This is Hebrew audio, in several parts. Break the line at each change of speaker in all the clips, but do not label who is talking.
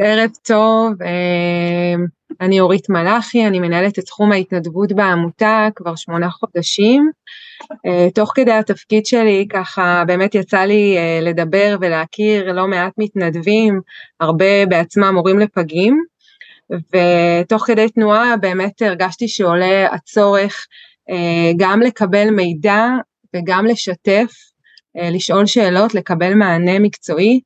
ערב טוב, אני אורית מלאכי, אני מנהלת את תחום ההתנדבות בעמותה כבר שמונה חודשים. תוך כדי התפקיד שלי ככה באמת יצא לי לדבר ולהכיר לא מעט מתנדבים, הרבה בעצמם הורים לפגים, ותוך כדי תנועה באמת הרגשתי שעולה הצורך גם לקבל מידע וגם לשתף, לשאול שאלות, לקבל מענה מקצועי,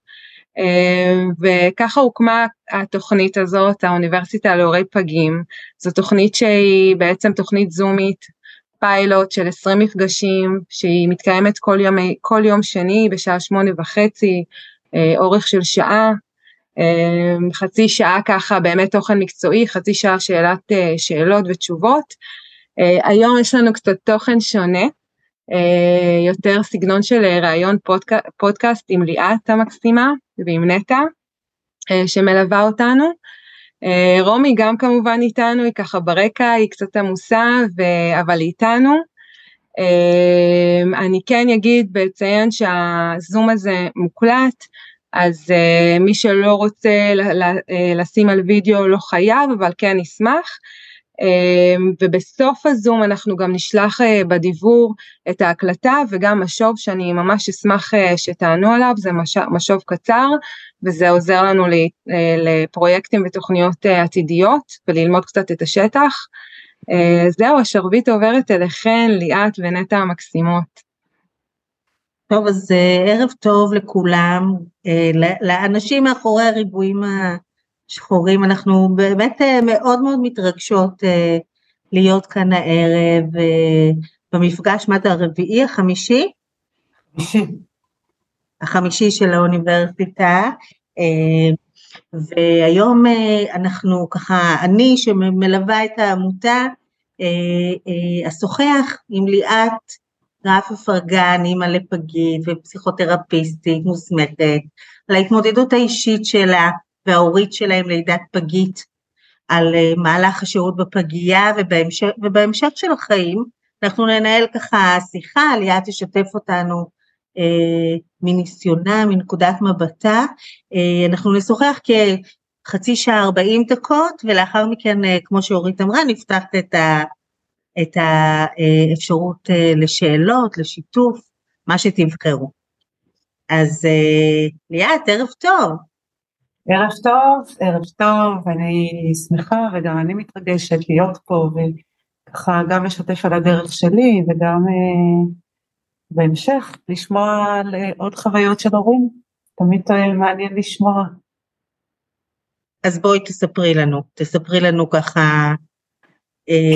וככה הוקמה התוכנית הזאת, האוניברסיטה להורי פגים, זו תוכנית שהיא בעצם תוכנית זומית, פיילוט של 20 מפגשים, שהיא מתקיימת כל יום שני בשעה שמונה וחצי, אורך של שעה, חצי שעה ככה באמת תוכן מקצועי, חצי שעה שאלות ותשובות, היום יש לנו קצת תוכן שונה, יותר סגנון של ראיון פודקאסט עם ליאת המקסימה ועם נטע שמלווה אותנו, רומי גם כמובן איתנו, היא ככה ברקע, היא קצת עמוסה אבל היא איתנו, אני כן אגיד ואציין שהזום הזה מוקלט, אז מי שלא רוצה לשים על וידאו לא חייב אבל כן נשמח, ובסוף הזום אנחנו גם נשלח בדיבור את ההקלטה וגם משוב שאני ממש אשמח שתענו עליו, זה משוב קצר וזה עוזר לנו לפרויקטים ותוכניות עתידיות וללמוד קצת את השטח, זהו השרביט עוברת אליכן ליאת ונטע המקסימות.
טוב אז ערב טוב לכולם, לאנשים מאחורי הריבועים השחורים, אנחנו באמת מאוד מאוד מתרגשות להיות כאן הערב במפגש, מה זה הרביעי, החמישי? החמישי של האוניברסיטה, והיום אנחנו ככה, אני שמלווה את העמותה, אשוחח עם ליאת רף אפרגן, אימא לפגית ופסיכותרפיסטית מוסמכת, על ההתמודדות האישית שלה וההורית שלה עם לידת פגית, על מהלך השהות בפגייה ובהמשך של החיים, אנחנו ננהל ככה שיחה, ליאת תשתף אותנו מניסיונה, מנקודת מבטה, אנחנו נשוחח כחצי שעה ארבעים דקות ולאחר מכן כמו שאורית אמרה נפתח את האפשרות לשאלות, לשיתוף, מה שתבחרו. אז ליאת ערב טוב.
ערב טוב, ערב טוב, אני שמחה וגם אני מתרגשת להיות פה וככה גם לשתף על הדרך שלי וגם בהמשך לשמוע על עוד חוויות של הורים, תמיד מעניין לשמוע.
אז בואי תספרי לנו, תספרי לנו ככה.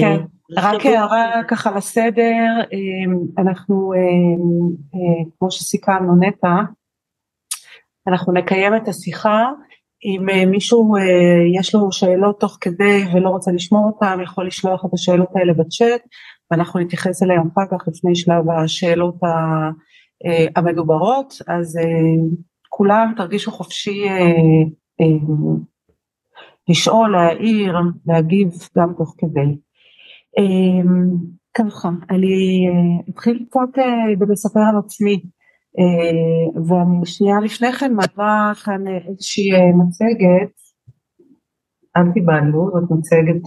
כן, רק הערה ככה לסדר, אנחנו כמו שסיכמנו נטע, אנחנו נקיים את השיחה, אם מישהו יש לו שאלות תוך כדי ולא רוצה לשמוע אותם, יכול לשלוח את השאלות האלה בצ'אט, ואנחנו נתייחס אליהם אחר כך לפני שלב השאלות המדוברות, אז כולם תרגישו חופשי לשאול, להעיר, להגיב גם תוך כדי. ככה, אני אתחיל קצת בלספר על עצמי, ואני שנייה לפני כן מעלה כאן איזושהי מצגת, אל תיבהלו, זאת מצגת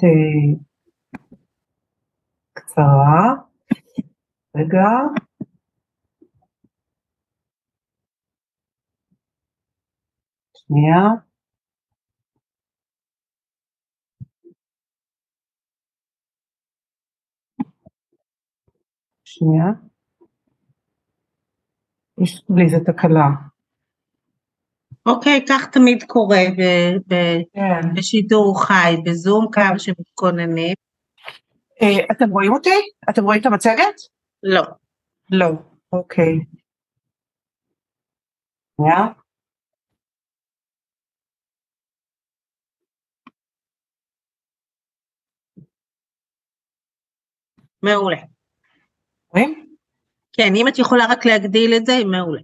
קצרה, רגע, שנייה, שנייה, יש לי איזה תקלה.
אוקיי, כך תמיד קורה בשידור חי, בזום כמה שמתכוננים.
אתם רואים אותי? אתם רואים את המצגת?
לא.
לא, אוקיי. שנייה.
מעולה.
רואים?
כן, אם את יכולה רק להגדיל את זה, מעולה.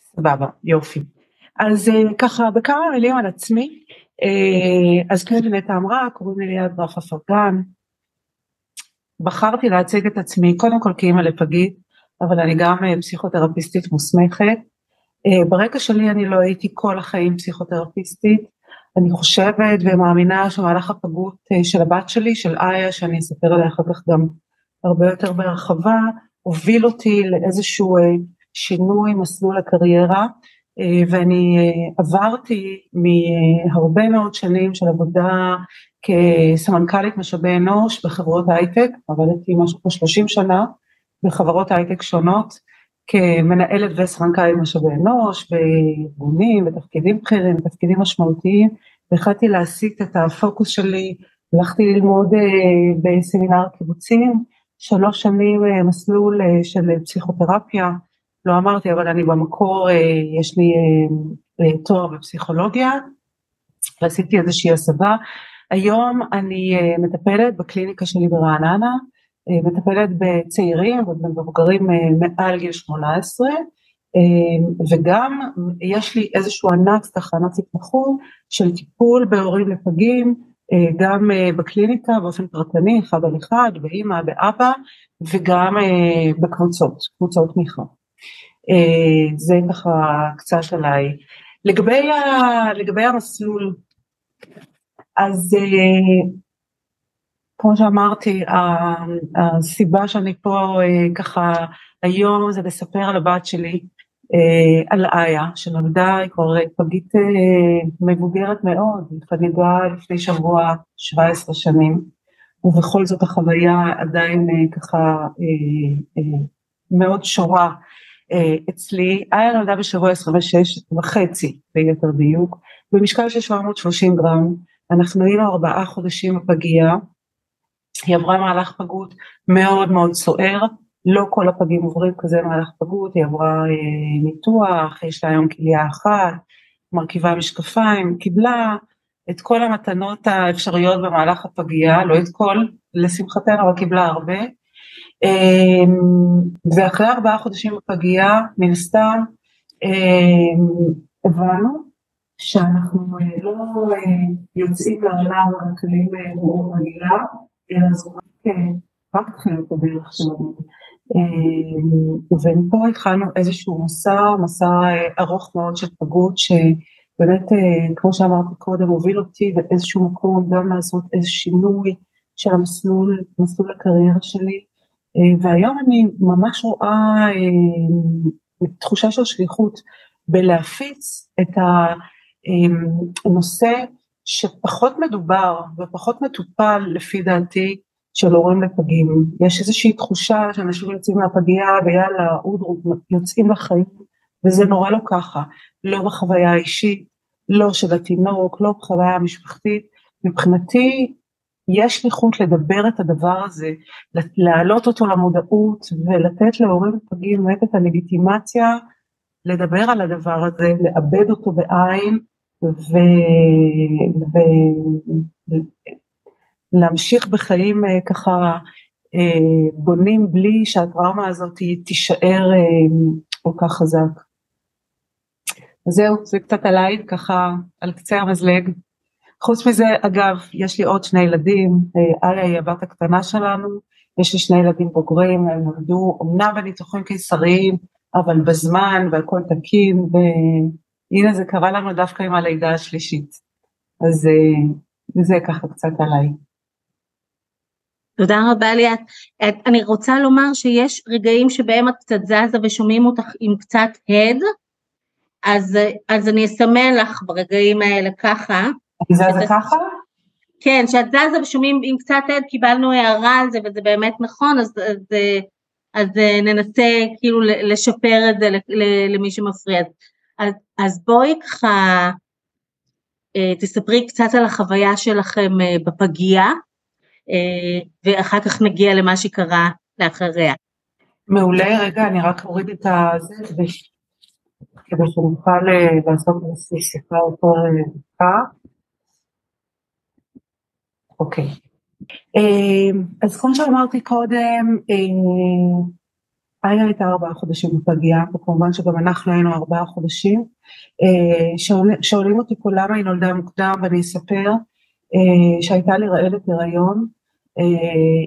סבבה, יופי. אז ככה בכמה מילים על עצמי, אז כמו שנטע אמרה, קוראים לי ליאת רף אפרגן, בחרתי להציג את עצמי קודם כל כאימא לפגית, אבל אני גם פסיכותרפיסטית מוסמכת, ברקע שלי אני לא הייתי כל החיים פסיכותרפיסטית, אני חושבת ומאמינה שמהלך הפגות של הבת שלי, של איה, שאני אספר עליה אחר כך גם הרבה יותר בהרחבה, הוביל אותי לאיזשהו שינוי מסלול הקריירה, ואני עברתי מהרבה מאוד שנים של עבודה כסמנכ"לית משאבי אנוש בחברות הייטק, עבדתי משהו כמו 30 שנה בחברות הייטק שונות, כמנהלת וסמנכ"לית משאבי אנוש, בארגונים, בתפקידים בכירים, בתפקידים משמעותיים, והחלטתי להסיט את הפוקוס שלי, הלכתי ללמוד בסמינר קיבוצים, שלוש שנים מסלול של פסיכותרפיה, לא אמרתי אבל אני במקור יש לי תואר בפסיכולוגיה, ועשיתי איזושהי הסבה, היום אני מטפלת בקליניקה שלי ברעננה, מטפלת בצעירים ובמבוגרים מעל גיל 18 וגם יש לי איזשהו ענף ככה ענף התמחות של טיפול בהורים לפגים גם בקליניקה באופן פרטני אחד על אחד באמא באבא וגם בקבוצות קבוצות תמיכה. זה ככה קצת עליי. לגבי, ה, לגבי המסלול אז כמו שאמרתי, הסיבה שאני פה ככה היום זה לספר על הבת שלי, על איה, שנולדה, היא כבר פגית מבוגרת מאוד, היא חגגה לפני שבוע 17 שנים, ובכל זאת החוויה עדיין ככה מאוד שורה אצלי. איה נולדה בשבוע 26 וחצי ביתר דיוק, במשקל של 730 גרם, אנחנו היינו ארבעה חודשים בפגייה, היא עברה מהלך פגות מאוד מאוד סוער, לא כל הפגים עוברים כזה מהלך פגות, היא עברה אה, ניתוח, יש לה היום כליה אחת, מרכיבה משקפיים, קיבלה את כל המתנות האפשריות במהלך הפגייה, לא את כל, לשמחתנו, אבל קיבלה הרבה. אה, ואחרי ארבעה חודשים בפגייה, מן הסתם, אה, הבנו שאנחנו לא יוצאים לעולם רק מאוד רגילה, אלא זו רק תחילת הדרך שלנו. ומפה התחלנו איזשהו מסע, מסע ארוך מאוד של פגות, שבאמת, כמו שאמרתי קודם, הוביל אותי באיזשהו מקום גם לעשות איזה שינוי של המסלול, מסלול הקריירה שלי, והיום אני ממש רואה תחושה של שליחות בלהפיץ את הנושא שפחות מדובר ופחות מטופל לפי דעתי של הורים לפגים. יש איזושהי תחושה שאנשים יוצאים מהפגייה ויאללה אודרו יוצאים לחיים וזה נורא לא ככה, לא בחוויה האישית, לא של התינוק, לא בחוויה המשפחתית. מבחינתי יש שליחות לדבר את הדבר הזה, להעלות אותו למודעות ולתת להורים לפגים באמת את הלגיטימציה לדבר על הדבר הזה, לעבד אותו בעין ולהמשיך בחיים אה, ככה אה, בונים בלי שהטראומה הזאת תישאר אה, כל כך חזק. זהו, זה קצת עליי, ככה על קצה המזלג. חוץ מזה, אגב, יש לי עוד שני ילדים, איה היא הבת הקטנה שלנו, יש לי שני ילדים בוגרים, הם נולדו אמנם בניתוחים קיסריים, אבל בזמן והכל תקין, הנה זה קרה לנו דווקא עם הלידה השלישית. אז אה, זה ככה קצת עליי.
תודה רבה ליאת. אני רוצה לומר שיש רגעים שבהם את קצת זזה ושומעים אותך עם קצת הד, אז, אז אני אסמן לך ברגעים האלה ככה.
אני זזה ככה?
כן, שאת זזה ושומעים עם קצת הד, קיבלנו הערה על זה וזה באמת נכון, אז, אז, אז ננסה כאילו לשפר את זה למי שמפריע. אז, אז בואי ככה אה, תספרי קצת על החוויה שלכם אה, בפגייה, אה, ואחר כך נגיע למה שקרה לאחריה.
מעולה, רגע, אני רק אוריד את הזה כדי שנוכל לעשות איזושהי שיחה יותר דקה. אוקיי. אז כמו שאמרתי קודם, איה הייתה ארבעה חודשים בפגייה, וכמובן שגם אנחנו היינו ארבעה חודשים. אה, שואלים אותי פה למה היא נולדה מוקדם, ואני אספר אה, שהייתה לי רעלת הריון,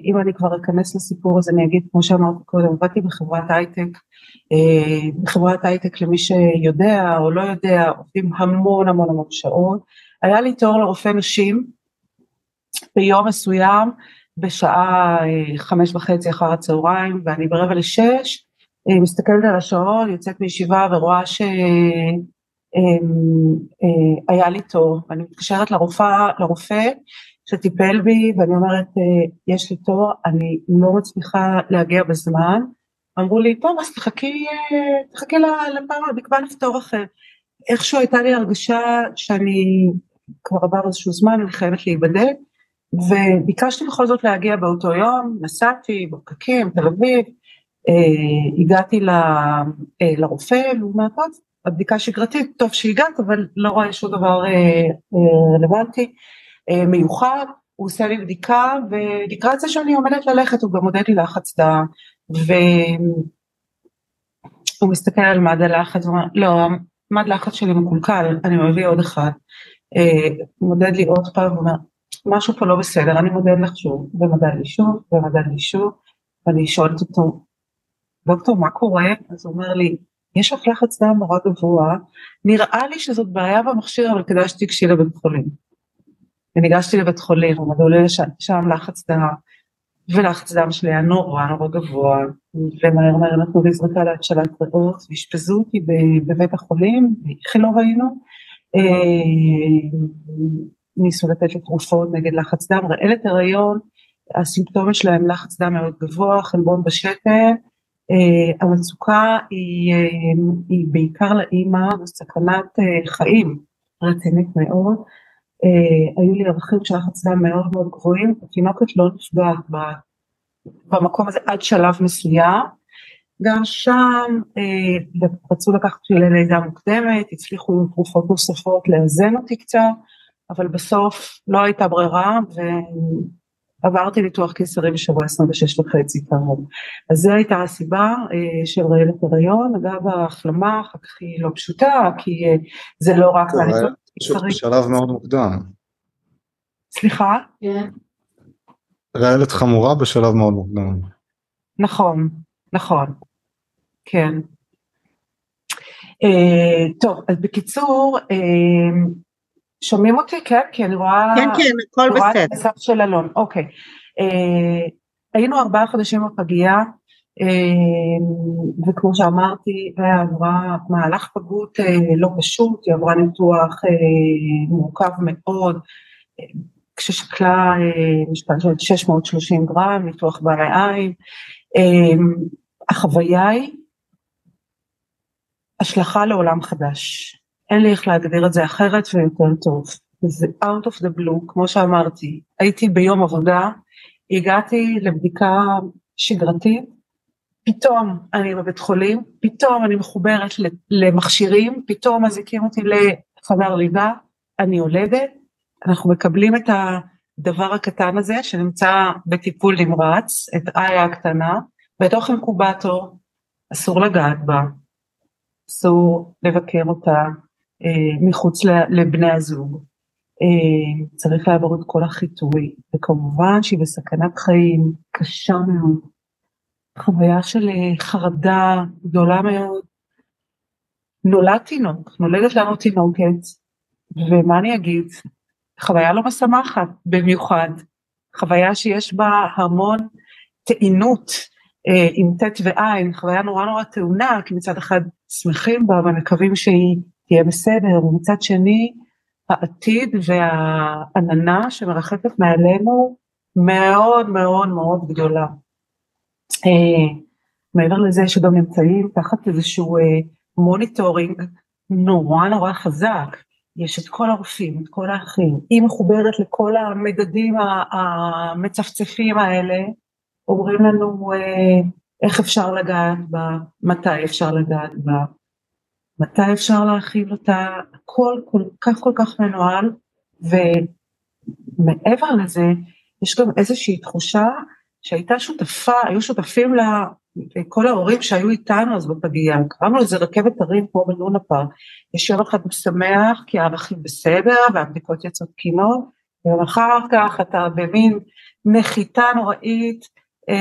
אם אני כבר אכנס לסיפור הזה אני אגיד כמו שאמרתי קודם, עבדתי בחברת הייטק, בחברת הייטק למי שיודע או לא יודע עובדים המון המון המון שעות, היה לי תואר לרופא נשים ביום מסוים בשעה חמש וחצי אחר הצהריים ואני ברבע לשש מסתכלת על השעון יוצאת מישיבה ורואה שהיה לי תור ואני מתקשרת לרופא, לרופא שטיפל בי ואני אומרת יש לי תור אני לא מצליחה להגיע בזמן. אמרו לי טוב אז תחכי, תחכי לפעם נקבע לך תור אחר. איכשהו הייתה לי הרגשה שאני כבר עבר איזשהו זמן אני חייבת להיבדק וביקשתי בכל זאת להגיע באותו יום, נסעתי בפקקים, תל אביב, אה, הגעתי ל, אה, לרופא, לעומת זאת, הבדיקה שגרתית, טוב שהגעת אבל לא רואה שום דבר אה, אה, רלוונטי, אה, מיוחד, הוא עושה לי בדיקה ולקראת זה שאני עומדת ללכת הוא גם מודד לי לחץ דם והוא מסתכל על מד הלחץ ואומר לא מד לחץ שלי מקולקל אני מביא עוד אחד, אה, מודד לי עוד פעם ואומר משהו פה לא בסדר, אני מודד לך שוב, ומדד לי שוב, ומדד לי שוב, ואני שואלת אותו, דוקטור מה קורה? אז הוא אומר לי, יש לך לחץ דם נורא גבוה, נראה לי שזאת בעיה במכשיר אבל כדאי שתיגשי לבית חולים. וניגשתי לבית חולים, הוא עולה לשם, שם לחץ דם, ולחץ דם שלי היה נורא נורא גבוה, ומהר מהר נתנו לי זריקה להצלת ריאות, ואשפזו אותי בבית החולים, באיכילוב היינו, ניסו לתת לי תרופות נגד לחץ דם, רעלת הריון, הסימפטומים שלהם לחץ דם מאוד גבוה, חלבון בשתן, אה, המצוקה היא, אה, היא בעיקר לאימא, סכנת אה, חיים רצינית מאוד, היו לי ערכים של לחץ דם מאוד מאוד גבוהים, התינוקת לא נפגעת במקום הזה עד שלב מסוים, גם שם אה, רצו לקחת אותי ללידה מוקדמת, הצליחו עם תרופות נוספות לאזן אותי קצת, אבל בסוף לא הייתה ברירה ועברתי ניתוח קיסרי בשבוע 26 וחצי כאמור. אז זו הייתה הסיבה אה, של רעלת הריון, אגב ההחלמה אחר כך היא לא פשוטה כי אה, זה לא רק
בשלב מאוד מוקדם.
סליחה?
רעלת חמורה בשלב מאוד מוקדם.
נכון, נכון, כן. Uh, טוב, אז בקיצור, uh, שומעים אותי? כן, כי אני רואה...
כן, כן, הכל בסדר. רואה את
המסך של אלון, אוקיי. אה, היינו ארבעה חודשים בפגייה, אה, וכמו שאמרתי, היא עברה מהלך פגות אה, לא פשוט, היא עברה ניתוח אה, מורכב מאוד, אה, כששקלה אה, משקל של 630 גרם, ניתוח בעין. אה, החוויה היא השלכה לעולם חדש. אין לי איך להגדיר את זה אחרת ויותר טוב. זה out of the blue, כמו שאמרתי, הייתי ביום עבודה, הגעתי לבדיקה שגרתית, פתאום אני בבית חולים, פתאום אני מחוברת למכשירים, פתאום מזיקים אותי לחדר לידה, אני יולדת, אנחנו מקבלים את הדבר הקטן הזה שנמצא בטיפול נמרץ, את איה הקטנה, בתוך אינקובטור, אסור לגעת בה, אסור לבקר אותה, מחוץ לבני הזוג. אה, צריך לעבור את כל החיטוי, וכמובן שהיא בסכנת חיים קשה מאוד. חוויה של אה, חרדה גדולה מאוד. נולד תינוק, נולדת לנו תינוקת, ומה אני אגיד? חוויה לא משמחת במיוחד, חוויה שיש בה המון טעינות אה, עם ט' ועין, חוויה נורא נורא טעונה, כי מצד אחד שמחים בה ומקווים שהיא תהיה בסדר, ומצד שני העתיד והעננה שמרחפת מעלינו מאוד מאוד מאוד גדולה. אה, מעבר לזה שגם נמצאים תחת איזשהו אה, monitoring נורא נורא חזק, יש את כל הרופאים, את כל האחים, היא מחוברת לכל המדדים המצפצפים האלה, אומרים לנו אה, איך אפשר לגעת בה, מתי אפשר לגעת בה, מתי אפשר להכיל אותה, הכל כל כך כל כך מנוהל, ומעבר לזה, יש גם איזושהי תחושה שהייתה שותפה, היו שותפים לה כל ההורים שהיו איתנו אז בפגייה, קראנו לזה רכבת הרים כמו בלונה פארק, יש יום אחד משמח כי הערכים בסדר והבדיקות יצאו תקינות, ואחר כך אתה במין נחיתה נוראית, אה,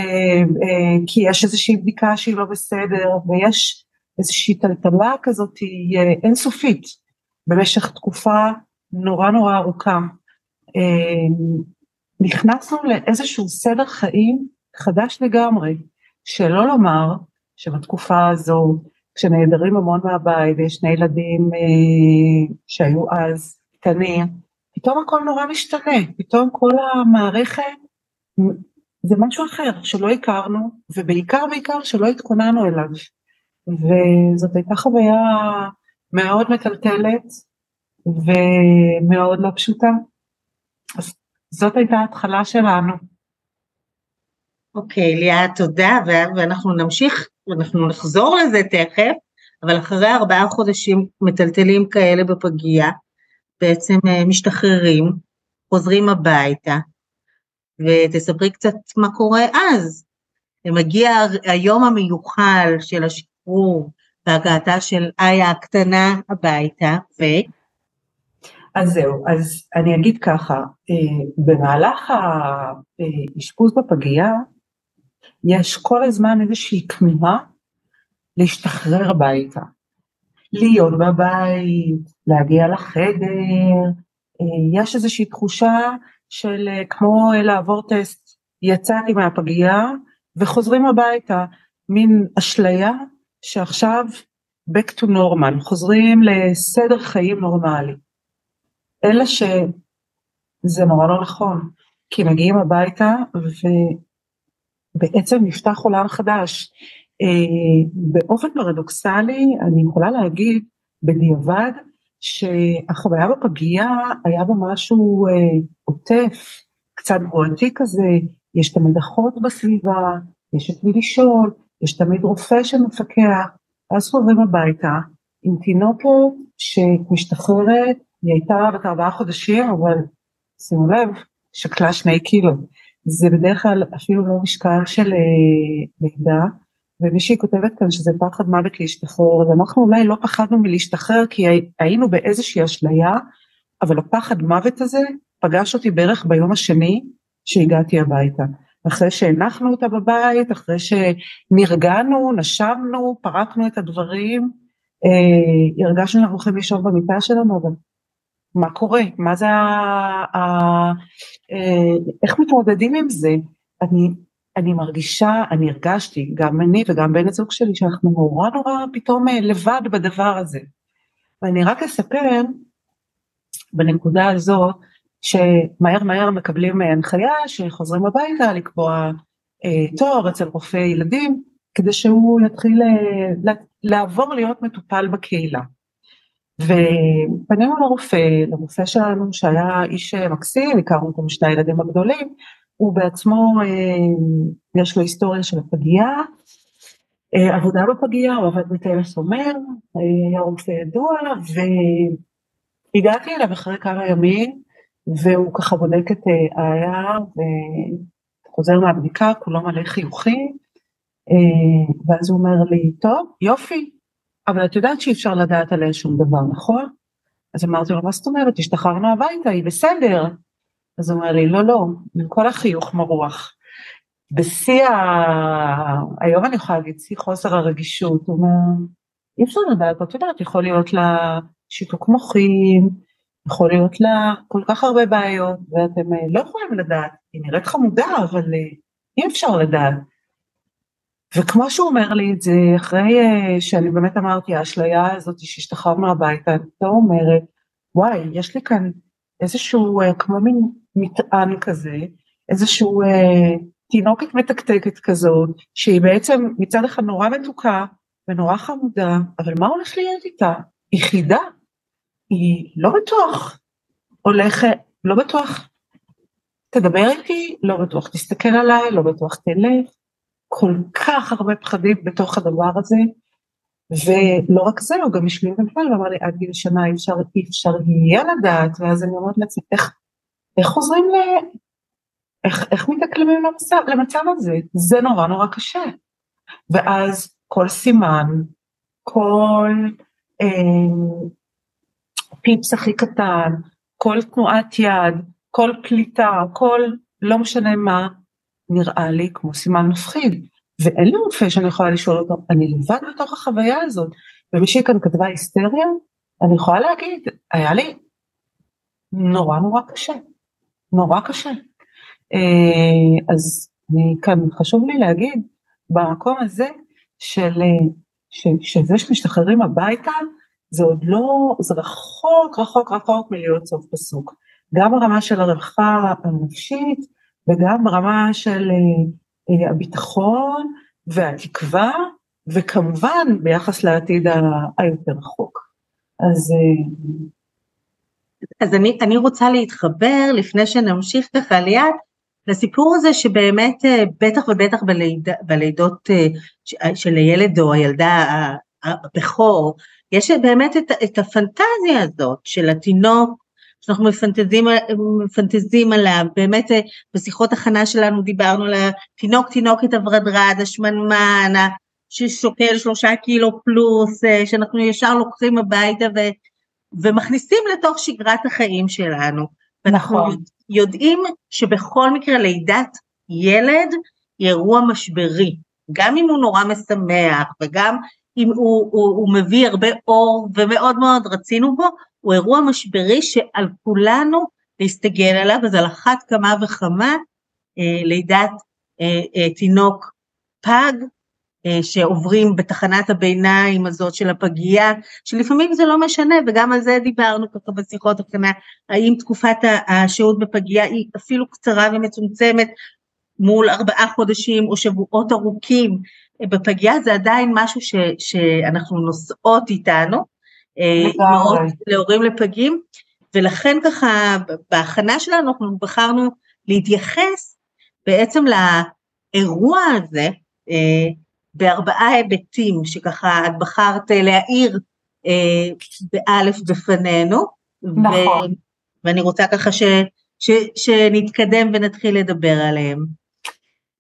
אה, כי יש איזושהי בדיקה שהיא לא בסדר, ויש איזושהי טלטלה כזאת אה, אינסופית במשך תקופה נורא נורא ארוכה. אה, נכנסנו לאיזשהו סדר חיים חדש לגמרי, שלא לומר שבתקופה הזו, כשנעדרים המון מהבית ויש שני ילדים אה, שהיו אז קטנים, פתאום הכל נורא משתנה, פתאום כל המערכת זה משהו אחר שלא הכרנו, ובעיקר בעיקר שלא התכוננו אליו. וזאת הייתה חוויה מאוד מטלטלת ומאוד לא פשוטה. אז זאת הייתה ההתחלה שלנו.
אוקיי, okay, ליאת, תודה, ואנחנו נמשיך, אנחנו נחזור לזה תכף, אבל אחרי ארבעה חודשים מטלטלים כאלה בפגייה, בעצם אה, משתחררים, חוזרים הביתה, ותספרי קצת מה קורה אז. מגיע היום המיוחל של השחרור והגעתה של איה הקטנה הביתה, ו...
אז זהו, אז אני אגיד ככה, אה, במהלך האשפוז בפגייה, יש כל הזמן איזושהי כמיהה להשתחרר הביתה. להיות בבית, להגיע לחדר, אה, יש איזושהי תחושה של אה, כמו לעבור טסט, יצאתי מהפגייה וחוזרים הביתה, מין אשליה שעכשיו back to normal, חוזרים לסדר חיים נורמלי. אלא שזה נורא לא נכון, כי מגיעים הביתה ובעצם נפתח עולם חדש. אה, באופן פרדוקסלי אני יכולה להגיד בדיעבד שהחוויה בפגייה היה בה משהו אה, עוטף, קצת בועתי כזה, יש תמיד אחות בסביבה, יש את מי לשאול, יש תמיד רופא שמפקח, אז חוזרים הביתה עם תינוקת שמשתחררת, היא הייתה בת ארבעה חודשים, אבל שימו לב, שקלה שני קילו. זה בדרך כלל אפילו לא משקל של אה, לידה, ומישהי כותבת כאן שזה פחד מוות להשתחרר, אז אנחנו אולי לא פחדנו מלהשתחרר כי היינו באיזושהי אשליה, אבל הפחד מוות הזה פגש אותי בערך ביום השני שהגעתי הביתה. אחרי שהנחנו אותה בבית, אחרי שנרגענו, נשמנו, פרקנו את הדברים, אה, הרגשנו שאנחנו הולכים לישון במיטה שלנו, אבל מה קורה? מה זה ה... ה אה, איך מתמודדים עם זה? אני אני מרגישה, אני הרגשתי, גם אני וגם בן הזוג שלי, שאנחנו נורא נורא פתאום אה, לבד בדבר הזה. ואני רק אספר בנקודה הזאת, שמהר מהר מקבלים הנחיה שחוזרים הביתה לקבוע אה, תואר אצל רופא ילדים, כדי שהוא יתחיל אה, לעבור להיות מטופל בקהילה. ופנינו לרופא, לרופא שלנו שהיה איש אה, מקסים, הכרנו אותו משני הילדים הגדולים, הוא בעצמו, יש לו היסטוריה של הפגייה, עבודה בפגייה, הוא עבד בתל השומר, היה רופא ידוע, והגעתי אליו אחרי כמה ימים, והוא ככה בודק את איה, וחוזר מהבדיקה, כולו מלא חיוכים, ואז הוא אומר לי, טוב, יופי, אבל את יודעת שאי אפשר לדעת עליה שום דבר, נכון? אז אמרתי לו, מה זאת אומרת, השתחררנו הביתה, היא בסדר. אז הוא אומר לי, לא, לא, עם כל החיוך מרוח. בשיא ה... היום אני יכולה להגיד, שיא חוסר הרגישות, הוא אומר, אי אפשר לדעת, את יודעת, יכול להיות לה שיתוק מוחים, יכול להיות לה כל כך הרבה בעיות, ואתם אה, לא יכולים לדעת, היא נראית חמודה, אבל אה, אי אפשר לדעת. וכמו שהוא אומר לי את זה, אחרי uh, שאני באמת אמרתי, האשליה הזאת שהשתחררנו הביתה, אני פתאום אומרת, וואי, יש לי כאן איזשהו, כמו מין מטען כזה, איזשהו uh, תינוקת מתקתקת כזאת, שהיא בעצם מצד אחד נורא מתוקה ונורא חמודה, אבל מה הולך להיות איתה? היא חידה, היא לא בטוח הולכת, לא בטוח תדבר איתי, לא בטוח תסתכל עליי, לא בטוח תלך. כל כך הרבה פחדים בתוך הדבר הזה, ולא רק זה, הוא גם השלים בפועל ואמר לי עד גיל שנה אי אפשר, אי אפשר יהיה לדעת, ואז אני אומרת לעצמי, איך, איך חוזרים ל... איך, איך מתאקלמים למצב, למצב הזה? זה נורא נורא קשה. ואז כל סימן, כל אה, פיפס הכי קטן, כל תנועת יד, כל פליטה, כל לא משנה מה, נראה לי כמו סימן מפחיד. ואין לי רופא שאני יכולה לשאול אותו, אני לבד בתוך החוויה הזאת. ומישהי כאן כתבה היסטריה, אני יכולה להגיד, היה לי נורא נורא קשה, נורא קשה. אה, אז אני כאן חשוב לי להגיד במקום הזה של, אה, ש, שזה שמשתחררים הביתה זה עוד לא, זה רחוק רחוק רחוק מלהיות סוף פסוק. גם ברמה של הרווחה הנפשית וגם ברמה של אה, הביטחון והתקווה וכמובן ביחס לעתיד היותר רחוק. אז
אז אני, אני רוצה להתחבר לפני שנמשיך ככה ליד לסיפור הזה שבאמת אה, בטח ובטח בליד, בלידות אה, של הילד או הילדה הבכור, יש באמת את, את הפנטזיה הזאת של התינוק שאנחנו מפנטזים, מפנטזים עליו, באמת אה, בשיחות הכנה שלנו דיברנו על התינוק תינוקת הוורדרד, השמנמן, ששוקל שלושה קילו פלוס, שאנחנו ישר לוקחים הביתה ו, ומכניסים לתוך שגרת החיים שלנו.
נכון.
יודעים שבכל מקרה לידת ילד היא אירוע משברי, גם אם הוא נורא משמח וגם אם הוא, הוא, הוא מביא הרבה אור ומאוד מאוד רצינו בו, הוא אירוע משברי שעל כולנו להסתגל עליו, אז על אחת כמה וכמה אה, לידת אה, אה, תינוק פג אה, שעוברים בתחנת הביניים הזאת של הפגייה, שלפעמים זה לא משנה, וגם על זה דיברנו ככה בשיחות הקטנה, האם תקופת השהות בפגייה היא אפילו קצרה ומצומצמת מול ארבעה חודשים או שבועות ארוכים בפגייה, זה עדיין משהו ש, שאנחנו נושאות איתנו, אימהות אה, להורים לפגים, ולכן ככה בהכנה שלנו אנחנו בחרנו להתייחס בעצם לאירוע הזה, בארבעה היבטים שככה את בחרת אה, להאיר אה, באלף בפנינו.
נכון. ו-
ואני רוצה ככה ש- ש- שנתקדם ונתחיל לדבר עליהם.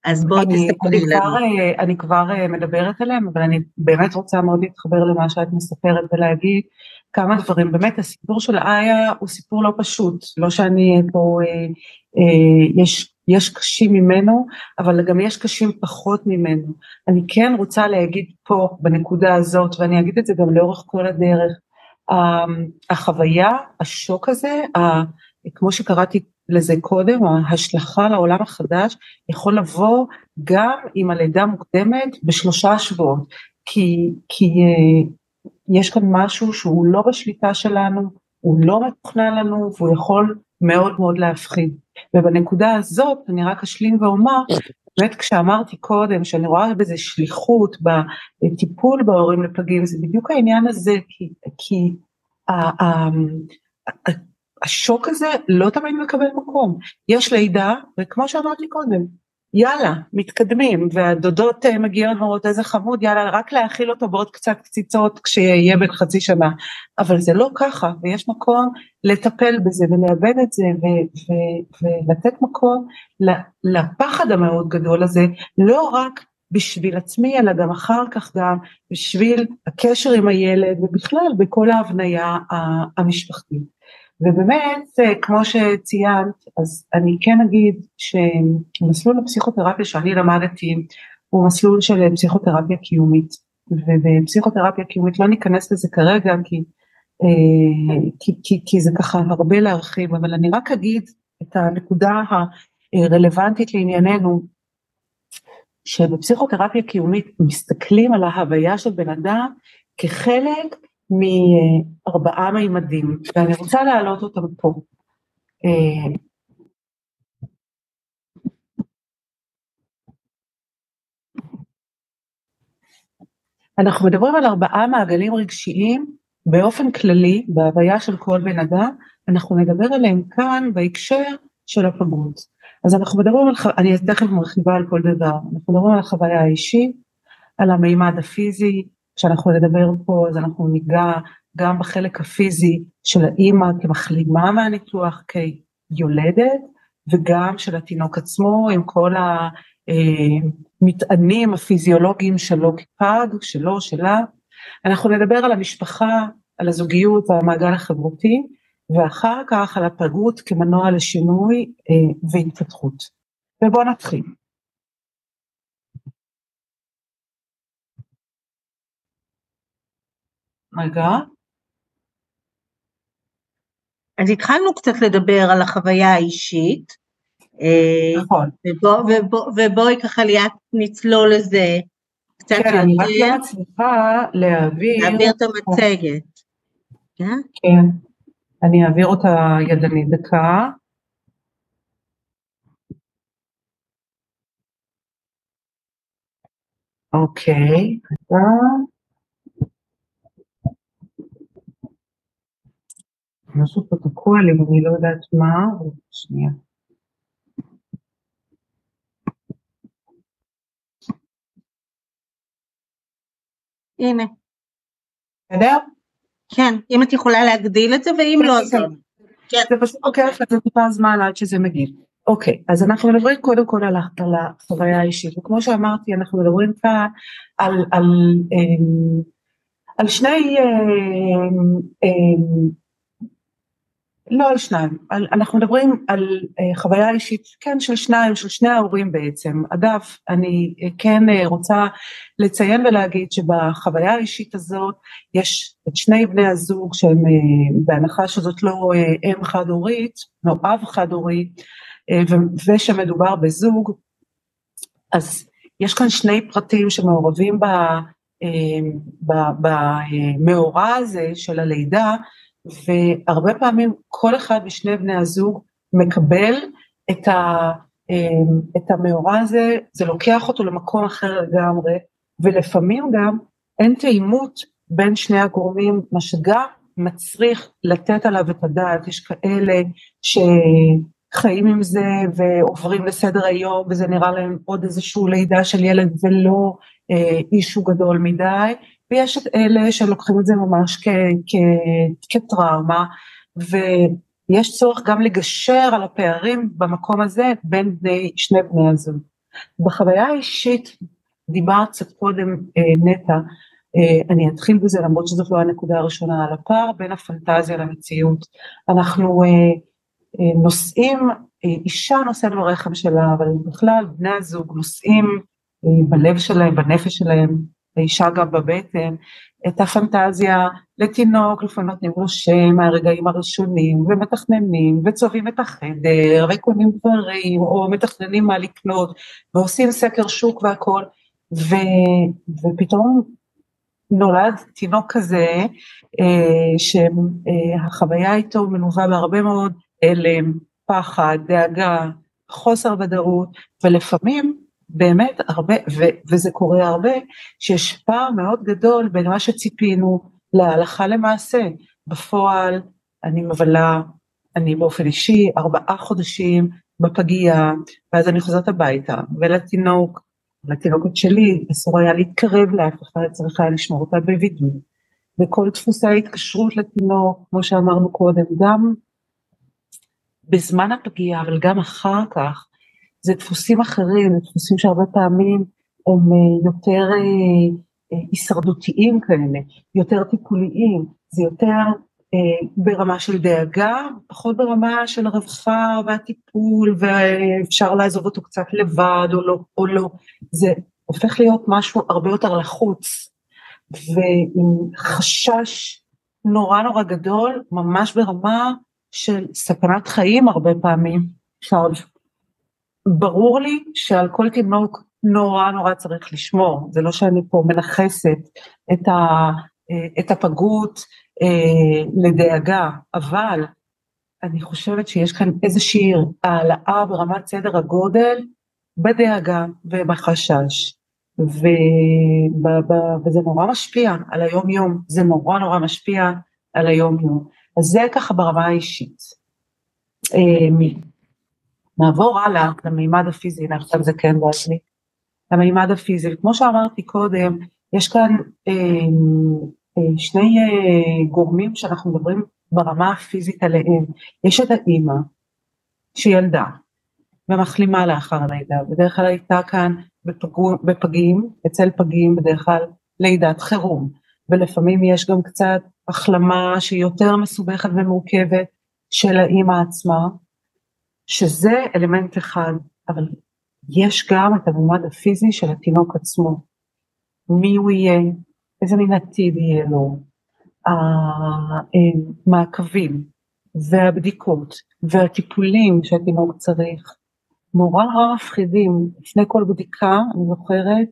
אז בואי תספרי לנו.
אה, אני כבר אה, מדברת עליהם, אבל אני באמת רוצה מאוד להתחבר למה שאת מספרת ולהגיד כמה דברים. באמת הסיפור של איה הוא סיפור לא פשוט, לא שאני פה, אה, אה, יש יש קשים ממנו, אבל גם יש קשים פחות ממנו. אני כן רוצה להגיד פה, בנקודה הזאת, ואני אגיד את זה גם לאורך כל הדרך, אמ, החוויה, השוק הזה, כמו שקראתי לזה קודם, ההשלכה לעולם החדש, יכול לבוא גם עם הלידה מוקדמת בשלושה שבועות, כי, כי אה, יש כאן משהו שהוא לא בשליטה שלנו, הוא לא מתוכנן לנו והוא יכול מאוד מאוד להפחיד. ובנקודה הזאת אני רק אשלים ואומר, באמת כשאמרתי קודם שאני רואה בזה שליחות בטיפול בהורים לפגים, זה בדיוק העניין הזה, כי, כי השוק הזה לא תמיד מקבל מקום. יש לידה, וכמו שאמרתי קודם, יאללה, מתקדמים, והדודות אה, מגיעות ואומרות איזה חמוד, יאללה, רק להאכיל אותו בעוד קצת קציצות כשיהיה בן חצי שנה. אבל זה לא ככה, ויש מקום לטפל בזה ולאבד את זה ו- ו- ולתת מקום לפחד המאוד גדול הזה, לא רק בשביל עצמי, אלא גם אחר כך גם בשביל הקשר עם הילד ובכלל בכל ההבניה המשפחתית. ובאמת, אה, כמו שציינת, אז אני כן אגיד שמסלול הפסיכותרפיה שאני למדתי הוא מסלול של פסיכותרפיה קיומית, ובפסיכותרפיה קיומית לא ניכנס לזה כרגע כי, אה, כי, כי, כי זה ככה הרבה להרחיב, אבל אני רק אגיד את הנקודה הרלוונטית לענייננו, שבפסיכותרפיה קיומית מסתכלים על ההוויה של בן אדם כחלק מארבעה מימדים, ואני רוצה להעלות אותם פה. אה, אנחנו מדברים על ארבעה מעגלים רגשיים באופן כללי, בהוויה של כל בן אדם, אנחנו נדבר עליהם כאן בהקשר של הפגות. אז אנחנו מדברים על, אני תכף מרחיבה על כל דבר, אנחנו מדברים על החוויה האישית, על המימד הפיזי, כשאנחנו נדבר פה אז אנחנו ניגע גם בחלק הפיזי של האימא כמחלימה מהניתוח כיולדת וגם של התינוק עצמו עם כל המטענים הפיזיולוגיים שלו כפג, שלו, שלה. אנחנו נדבר על המשפחה, על הזוגיות והמעגל החברתי ואחר כך על הפגות כמנוע לשינוי אה, והתפתחות. ובואו נתחיל. רגע.
אז התחלנו קצת לדבר על החוויה האישית. אה,
נכון.
ובוא, ובוא, ובואי ככה ליאת נצלול לזה קצת
כן,
יותר.
אני רק לא מצליחה להעביר.
להעביר את המצגת. כן?
כן, אני אעביר אותה ידנית דקה. אוקיי, רגע. משהו פה תקוע לי ואני לא יודעת מה, שנייה.
הנה.
בסדר?
כן, אם את יכולה להגדיל את זה, ואם לא, אז...
כן.
כן.
זה פשוט לוקח לזה טיפה זמן עד שזה מגיב. אוקיי, אז אנחנו מדברים קודם כל על, על החוויה האישית, וכמו שאמרתי, אנחנו מדברים כאן על, על, אמ, על שני, אמ, אמ, לא על שניים, על, אנחנו מדברים על אה, חוויה אישית, כן, של שניים, של שני ההורים בעצם. אגב, אני אה, כן אה, רוצה לציין ולהגיד שבחוויה האישית הזאת, יש את שני בני הזוג שהם, אה, בהנחה שזאת לא אה, אם חד הורית, לא אב חד הורי, אה, ושמדובר בזוג, אז יש כאן שני פרטים שמעורבים ב- אה, במאורע הזה של הלידה, והרבה פעמים כל אחד משני בני הזוג מקבל את, ה, אמ, את המאורע הזה, זה לוקח אותו למקום אחר לגמרי, ולפעמים גם אין תאימות בין שני הגורמים, מה שגם מצריך לתת עליו את הדעת, יש כאלה שחיים עם זה ועוברים לסדר היום וזה נראה להם עוד איזשהו לידה של ילד ולא אה, אישו גדול מדי, ויש את אלה שלוקחים את זה ממש כ, כ, כטראומה, ויש צורך גם לגשר על הפערים במקום הזה בין בני, שני בני הזוג. בחוויה האישית, דיברת קצת קודם אה, נטע, אה, אני אתחיל בזה למרות שזאת לא הנקודה הראשונה על הפער בין הפנטזיה למציאות. אנחנו אה, אה, נוסעים, אה, אישה נוסעת ברחם שלה, אבל בכלל בני הזוג נוסעים אה, בלב שלהם, בנפש שלהם, האישה גם בבטן, את הפנטזיה לתינוק, לפעמים נותנים לו שם מהרגעים הראשונים, ומתכננים, וצובעים את החדר, וקונים דברים, או מתכננים מה לקנות, ועושים סקר שוק והכל, ו, ופתאום נולד תינוק כזה, אה, שהחוויה איתו מלווה בהרבה מאוד הלם, פחד, דאגה, חוסר ודאות, ולפעמים באמת הרבה, ו, וזה קורה הרבה, שיש פער מאוד גדול בין מה שציפינו להלכה למעשה. בפועל אני מבלה, אני באופן אישי, ארבעה חודשים בפגייה, ואז אני חוזרת הביתה, ולתינוק, לתינוקת שלי, אסור היה להתקרב לאף אחד, צריך היה לשמור אותה בבידוד. וכל דפוסי ההתקשרות לתינוק, כמו שאמרנו קודם, גם בזמן הפגייה, אבל גם אחר כך, זה דפוסים אחרים, דפוסים שהרבה פעמים הם אה, יותר אה, אה, הישרדותיים כאלה, יותר טיפוליים, זה יותר ברמה של דאגה, פחות ברמה של הרווחה והטיפול ואפשר לעזוב אותו קצת לבד או לא, או לא, זה הופך להיות משהו הרבה יותר לחוץ ועם חשש נורא נורא גדול, ממש ברמה של סכנת חיים הרבה פעמים. עכשיו, ברור לי שעל כל תינוק נורא נורא צריך לשמור, זה לא שאני פה מנכסת את, ה, את הפגות אה, לדאגה, אבל אני חושבת שיש כאן איזושהי העלאה ברמת סדר הגודל בדאגה ובחשש, ו, ב, ב, וזה נורא משפיע על היום יום, זה נורא נורא משפיע על היום יום, אז זה ככה ברמה האישית. אה, נעבור הלאה למימד הפיזי, עכשיו זה כן בעצמי, למימד הפיזי, כמו שאמרתי קודם, יש כאן אה, אה, שני אה, גורמים שאנחנו מדברים ברמה הפיזית עליהם, יש את האימא שילדה ומחלימה לאחר הלידה, בדרך כלל הייתה כאן בפגו, בפגים, אצל פגים בדרך כלל לידת חירום, ולפעמים יש גם קצת החלמה שהיא יותר מסובכת ומורכבת של האימא עצמה, שזה אלמנט אחד, אבל יש גם את הממד הפיזי של התינוק עצמו. מי הוא יהיה, איזה מין עתיד יהיה לו, המעקבים והבדיקות והטיפולים שהתינוק צריך, נורא מפחידים. לפני כל בדיקה, אני זוכרת,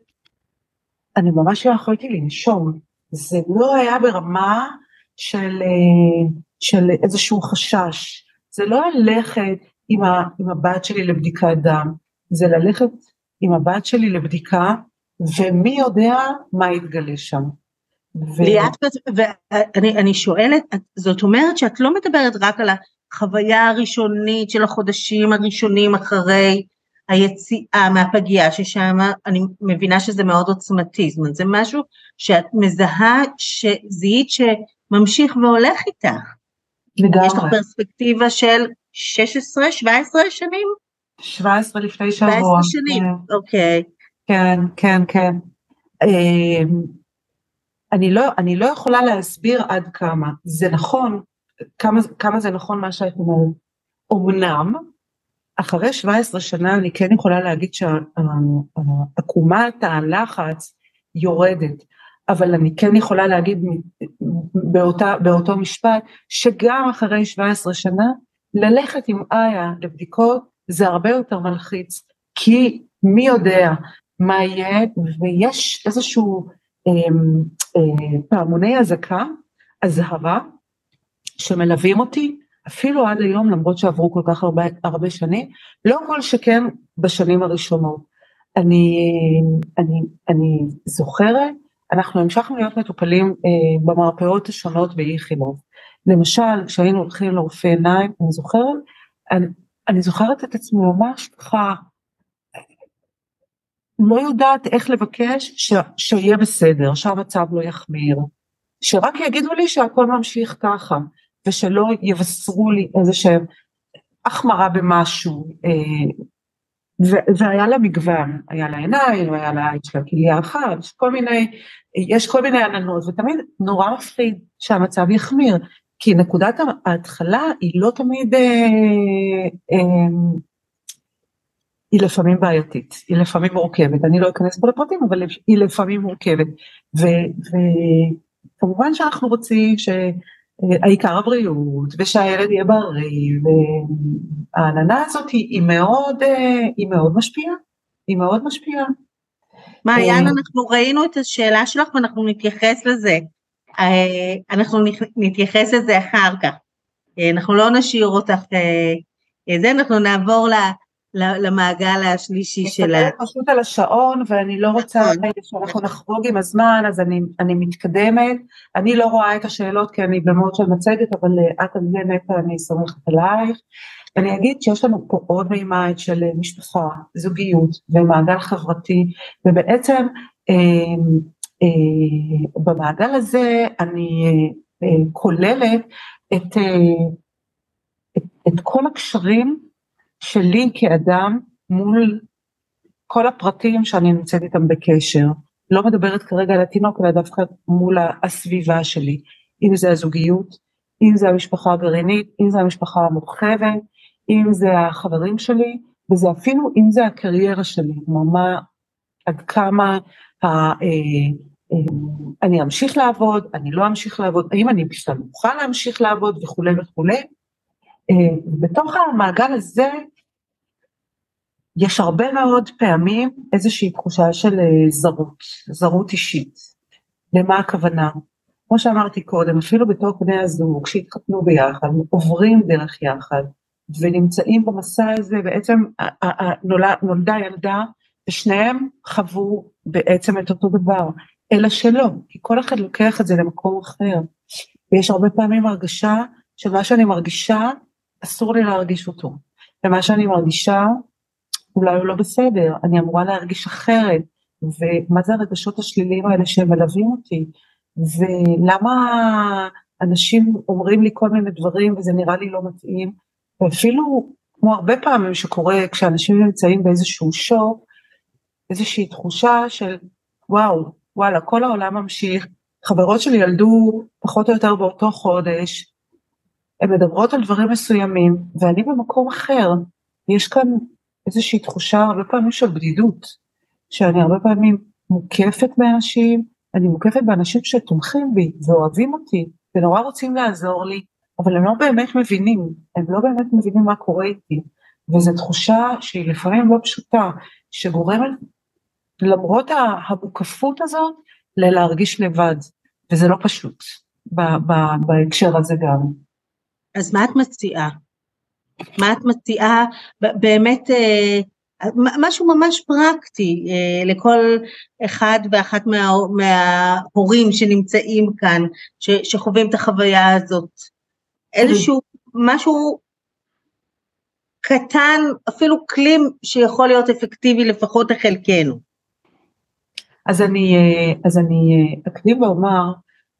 אני ממש לא יכולתי לנשום. זה לא היה ברמה של, אה, של איזשהו חשש. זה לא ללכת עם, ה, עם הבת שלי לבדיקת דם, זה ללכת עם הבת שלי לבדיקה, ומי יודע מה יתגלה שם.
ו... ליאת, ואני שואלת, זאת אומרת שאת לא מדברת רק על החוויה הראשונית של החודשים הראשונים אחרי היציאה מהפגייה, ששם אני מבינה שזה מאוד עוצמתי, זאת אומרת זה משהו שאת מזהה, שזיהית שממשיך והולך איתך. לגמרי. יש לך פרספקטיבה של 16, 17 שנים?
17 לפני שבוע.
17 שנים, כן. אוקיי.
כן, כן, כן. אמ, אני לא, אני לא יכולה להסביר עד כמה. זה נכון, כמה, כמה זה נכון מה שאת אומרת. אמנם, אחרי 17 שנה אני כן יכולה להגיד שעקומת הלחץ יורדת, אבל אני כן יכולה להגיד באותה, באותו משפט, שגם אחרי 17 שנה, ללכת עם איה לבדיקות זה הרבה יותר מלחיץ, כי מי יודע מה יהיה, ויש איזשהו אה, אה, פעמוני אזעקה, אזהרה, שמלווים אותי אפילו עד היום למרות שעברו כל כך הרבה, הרבה שנים, לא כל שכן בשנים הראשונות. אני, אני, אני זוכרת, אנחנו המשכנו להיות מטופלים אה, במרפאות השונות באיכילוב. למשל, כשהיינו הולכים לרופא עיניים, אני זוכרת, אני, אני זוכרת את עצמי ממש ככה, לא יודעת איך לבקש ש, שיהיה בסדר, שהמצב לא יחמיר, שרק יגידו לי שהכל ממשיך ככה, ושלא יבשרו לי איזה שהם החמרה במשהו, אה, והיה לה מגוון, היה לה עיניים, היה לה, יש לה כליה אחת, כל מיני, יש כל מיני עננות, ותמיד נורא מפחיד שהמצב יחמיר, כי נקודת ההתחלה היא לא תמיד, אה, אה, היא לפעמים בעייתית, היא לפעמים מורכבת, אני לא אכנס פה לפרטים, אבל היא לפעמים מורכבת, וכמובן שאנחנו רוצים שהעיקר הבריאות, ושהילד יהיה בריא, והעננה הזאת היא, היא, מאוד, אה, היא מאוד משפיעה, היא מאוד משפיעה.
מעיין, אה, אנחנו ראינו את השאלה שלך ואנחנו נתייחס לזה. אה, אנחנו נתייחס לזה אחר כך. אנחנו לא נשאיר אותך, זה, אנחנו נעבור למעגל השלישי שלה.
אני פשוט על השעון ואני לא רוצה נכון. שאנחנו נחרוג עם הזמן אז אני, אני מתקדמת, אני לא רואה את השאלות כי אני במוד של מצגת אבל אה, את על זה נטע אני סומכת עלייך. אני אגיד שיש לנו פה עוד מימד של אה, משפחה, זוגיות ומעגל חברתי ובעצם אה, אה, במעגל הזה אני אה, אה, כוללת את, אה, את, את כל הקשרים שלי כאדם מול כל הפרטים שאני נמצאת איתם בקשר. לא מדברת כרגע על התינוק, אלא דווקא מול הסביבה שלי. אם זה הזוגיות, אם זה המשפחה הגרעינית, אם זה המשפחה המורחבת, אם זה החברים שלי, וזה אפילו אם זה הקריירה שלי, כלומר מה, עד כמה ה, אה, אה, אני אמשיך לעבוד, אני לא אמשיך לעבוד, האם אני בכלל מוכן להמשיך לעבוד וכולי וכולי. אה, בתוך המעגל הזה יש הרבה מאוד פעמים איזושהי תחושה של אה, זרות, זרות אישית. למה הכוונה? כמו שאמרתי קודם, אפילו בתוך בני הזוג שהתחתנו ביחד, עוברים דרך יחד ונמצאים במסע הזה, בעצם נולדה ילדה ושניהם חוו בעצם את אותו דבר, אלא שלא, כי כל אחד לוקח את זה למקום אחר. ויש הרבה פעמים הרגשה שמה שאני מרגישה אסור לי להרגיש אותו. ומה שאני מרגישה, אולי הוא לא בסדר, אני אמורה להרגיש אחרת, ומה זה הרגשות השליליים האלה שהם מלווים אותי, ולמה אנשים אומרים לי כל מיני דברים וזה נראה לי לא מתאים, ואפילו כמו הרבה פעמים שקורה כשאנשים נמצאים באיזשהו שוק, איזושהי תחושה של וואו, וואלה, כל העולם ממשיך, חברות שלי ילדו פחות או יותר באותו חודש, הן מדברות על דברים מסוימים, ואני במקום אחר. יש כאן איזושהי תחושה הרבה פעמים של בדידות, שאני הרבה פעמים מוקפת באנשים, אני מוקפת באנשים שתומכים בי ואוהבים אותי ונורא רוצים לעזור לי, אבל הם לא באמת מבינים, הם לא באמת מבינים מה קורה איתי, וזו תחושה שהיא לפעמים לא פשוטה, שגורמת למרות המוקפות הזאת ללהרגיש לבד, וזה לא פשוט בהקשר הזה גם.
אז מה את מציעה? מה את מציעה באמת אה, משהו ממש פרקטי אה, לכל אחד ואחת מה, מההורים שנמצאים כאן, שחווים את החוויה הזאת. איזשהו משהו קטן, אפילו כלי שיכול להיות אפקטיבי לפחות לחלקנו.
אז אני, אה, אז אני אקדים ואומר,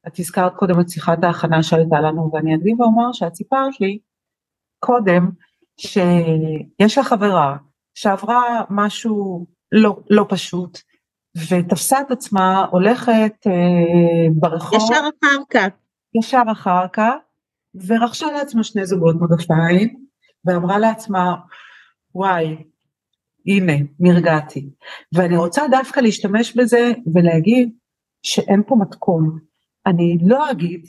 את הזכרת קודם את שיחת ההכנה שהייתה לנו, ואני אקדים ואומר שאת סיפרת לי קודם שיש לך חברה שעברה משהו לא, לא פשוט, ותפסה את עצמה הולכת אה, ברחוב.
ישר אחר כך.
ישר אחר כך, ורכשה לעצמה שני זוגות מגפיים, ואמרה לעצמה, וואי, הנה, נרגעתי. ואני רוצה דווקא להשתמש בזה ולהגיד שאין פה מתכון. אני לא אגיד,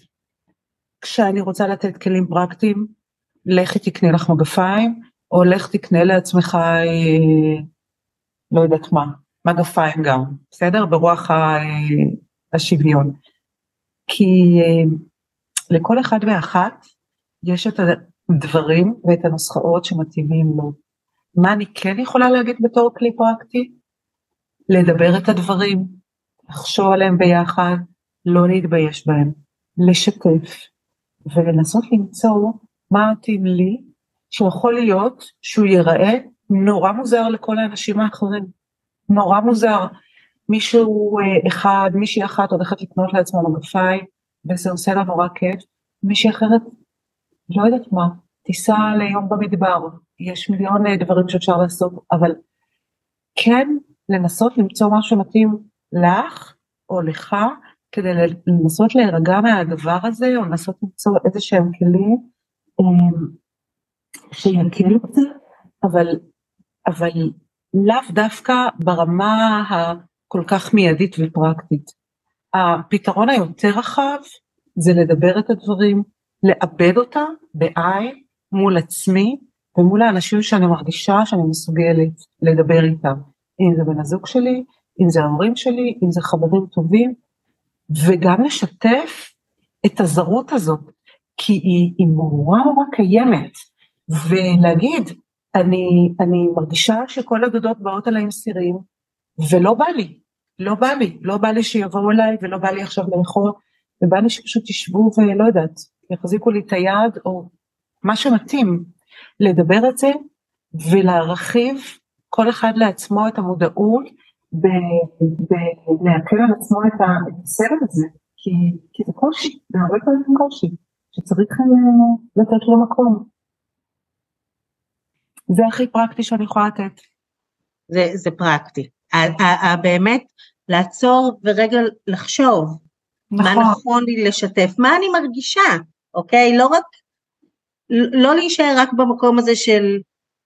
כשאני רוצה לתת כלים פרקטיים, לכי תקנה לך מגפיים, או לך תקנה לעצמך, אה, לא יודעת מה, מגפיים גם, בסדר? ברוח ה, אה, השוויון. כי אה, לכל אחד ואחת יש את הדברים ואת הנוסחאות שמתאימים לו. מה אני כן יכולה להגיד בתור כלי פרקטי? לדבר את הדברים, לחשוב עליהם ביחד, לא להתבייש בהם, לשתף ולנסות למצוא מה מתאים לי שיכול להיות שהוא ייראה נורא מוזר לכל האנשים האחרים. נורא מוזר. מישהו אה, אחד, מישהי אחת הולכת לקנות לעצמה מגפיים, וזה עושה לה נורא כיף, מישהי אחרת, לא יודעת מה, תיסע ליום במדבר, יש מיליון אה, דברים שאפשר לעשות, אבל כן לנסות למצוא משהו מתאים לך או לך, כדי לנסות להירגע מהדבר הזה, או לנסות למצוא איזה שהם כלים אה, שיקל קצת, אבל, אבל לאו דווקא ברמה הכל כך מיידית ופרקטית. הפתרון היותר רחב זה לדבר את הדברים, לעבד אותם בעין מול עצמי ומול האנשים שאני מרגישה שאני מסוגלת לדבר איתם. אם זה בן הזוג שלי, אם זה ההורים שלי, אם זה חברים טובים, וגם לשתף את הזרות הזאת, כי היא, נורא נורא קיימת. ולהגיד, אני, אני מרגישה שכל הדודות באות עליי עם סירים, ולא בא לי, לא בא לי, לא בא לי שיבואו אליי ולא בא לי עכשיו לאכול, ובא לי שפשוט תשבו ולא יודעת, יחזיקו לי את היד או מה שמתאים, לדבר את זה ולהרחיב כל אחד לעצמו את המודעות, ולהקל על עצמו את הסרט הזה, כי, כי זה קושי, זה הרבה פעמים קושי, שצריך אה, לתת לו מקום. זה הכי פרקטי שאני יכולה לתת.
זה, זה פרקטי. באמת לעצור ורגע לחשוב נכון. מה נכון לי לשתף, מה אני מרגישה, אוקיי? לא רק, לא להישאר רק במקום הזה של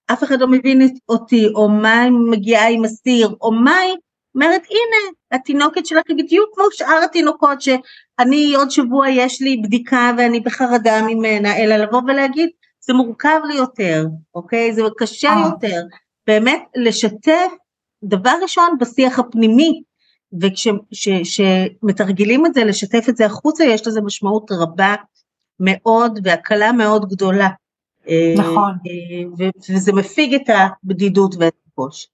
אף אחד לא מבין אותי, או מה היא מגיעה עם הסיר, או מה היא אומרת, הנה, התינוקת שלך היא בדיוק כמו שאר התינוקות, שאני עוד שבוע יש לי בדיקה ואני בחרדה ממנה, אלא לבוא ולהגיד, זה מורכב לי יותר, אוקיי? זה קשה אה. יותר. באמת לשתף, דבר ראשון בשיח הפנימי, וכשמתרגלים את זה, לשתף את זה החוצה, יש לזה משמעות רבה מאוד והקלה מאוד גדולה.
אה, נכון.
אה, וזה מפיג את הבדידות ואת הקושי.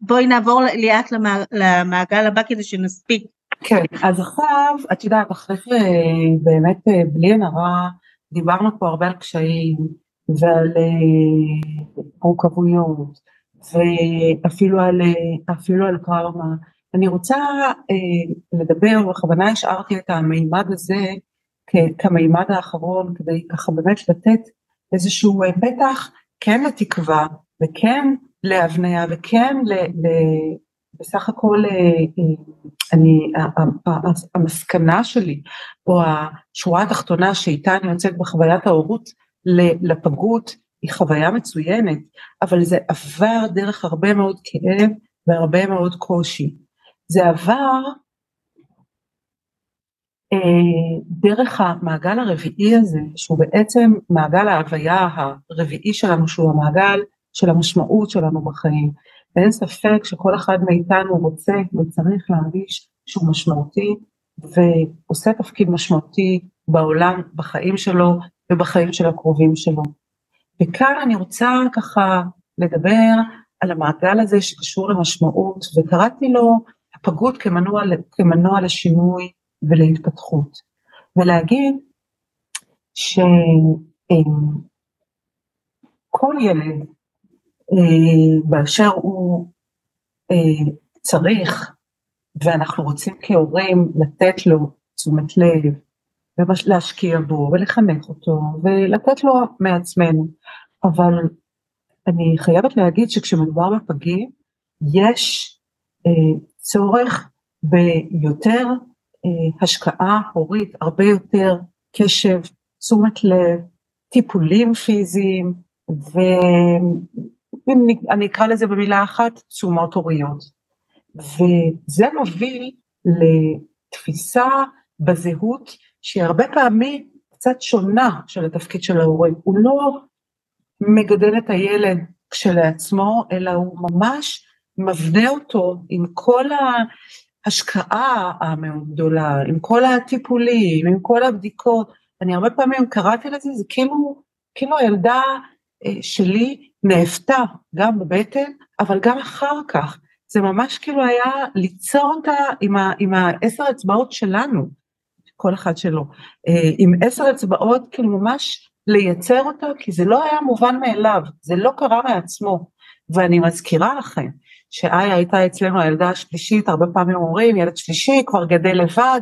בואי נעבור לאט למעגל הבא כדי שנספיק.
כן, אז עכשיו, את יודעת, אחרי באמת בלי עין הרע, דיברנו פה הרבה על קשיים ועל אה, מורכבויות ואפילו על, אה, אפילו על טראומה. אני רוצה אה, לדבר, בכוונה השארתי את המימד הזה כמימד האחרון כדי ככה באמת לתת איזשהו פתח כן לתקווה וכן להבניה וכן ל, ל, בסך הכל אני, המסקנה שלי, או השורה התחתונה שאיתה אני יוצאת בחוויית ההורות לפגות, היא חוויה מצוינת, אבל זה עבר דרך הרבה מאוד כאב והרבה מאוד קושי. זה עבר אה, דרך המעגל הרביעי הזה, שהוא בעצם מעגל ההוויה הרביעי שלנו, שהוא המעגל של המשמעות שלנו בחיים. ואין ספק שכל אחד מאיתנו רוצה וצריך להרגיש שהוא משמעותי ועושה תפקיד משמעותי בעולם, בחיים שלו ובחיים של הקרובים שלו. וכאן אני רוצה ככה לדבר על המעגל הזה שקשור למשמעות, וקראתי לו הפגות כמנוע, כמנוע לשינוי ולהתפתחות, ולהגיד שכל ילד אה, באשר הוא אה, צריך, ואנחנו רוצים כהורים לתת לו תשומת לב, ולהשקיע בו ולחנך אותו ולתת לו מעצמנו, אבל אני חייבת להגיד שכשמדובר בפגים יש אה, צורך ביותר השקעה הורית, הרבה יותר קשב, תשומת לב, טיפולים פיזיים, ואני אקרא לזה במילה אחת, תשומות הוריות. וזה מוביל לתפיסה בזהות שהיא הרבה פעמים קצת שונה של התפקיד של ההורה. הוא לא מגדל את הילד כשלעצמו, אלא הוא ממש מבנה אותו עם כל ההשקעה המאוד גדולה, עם כל הטיפולים, עם כל הבדיקות. אני הרבה פעמים קראתי לזה, זה כאילו, כאילו הילדה אה, שלי נאפתה, גם בבטן, אבל גם אחר כך. זה ממש כאילו היה ליצור אותה עם, ה, עם העשר אצבעות שלנו, כל אחד שלו, אה, עם עשר אצבעות, כאילו ממש לייצר אותו, כי זה לא היה מובן מאליו, זה לא קרה מעצמו. ואני מזכירה לכם, שאיה הייתה אצלנו הילדה השלישית, הרבה פעמים אומרים, ילד שלישי כבר גדל לבד,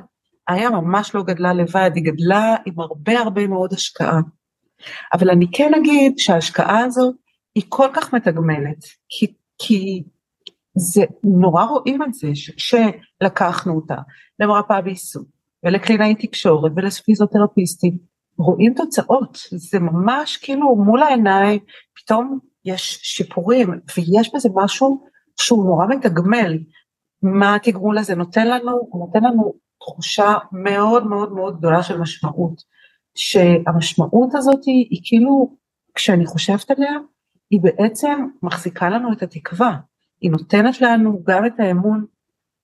איה ממש לא גדלה לבד, היא גדלה עם הרבה הרבה מאוד השקעה. אבל אני כן אגיד שההשקעה הזאת היא כל כך מתגמלת, כי, כי זה נורא רואים את זה שכשלקחנו אותה למרפאה בעיסוק ולקלינאי תקשורת ולפיזיותרפיסטים, רואים תוצאות, זה ממש כאילו מול העיניים, פתאום יש שיפורים ויש בזה משהו שהוא נורא מתגמל. מה התגמול הזה נותן לנו? הוא נותן לנו תחושה מאוד מאוד מאוד גדולה של משמעות. שהמשמעות הזאת היא, היא כאילו, כשאני חושבת עליה, היא בעצם מחזיקה לנו את התקווה. היא נותנת לנו גם את האמון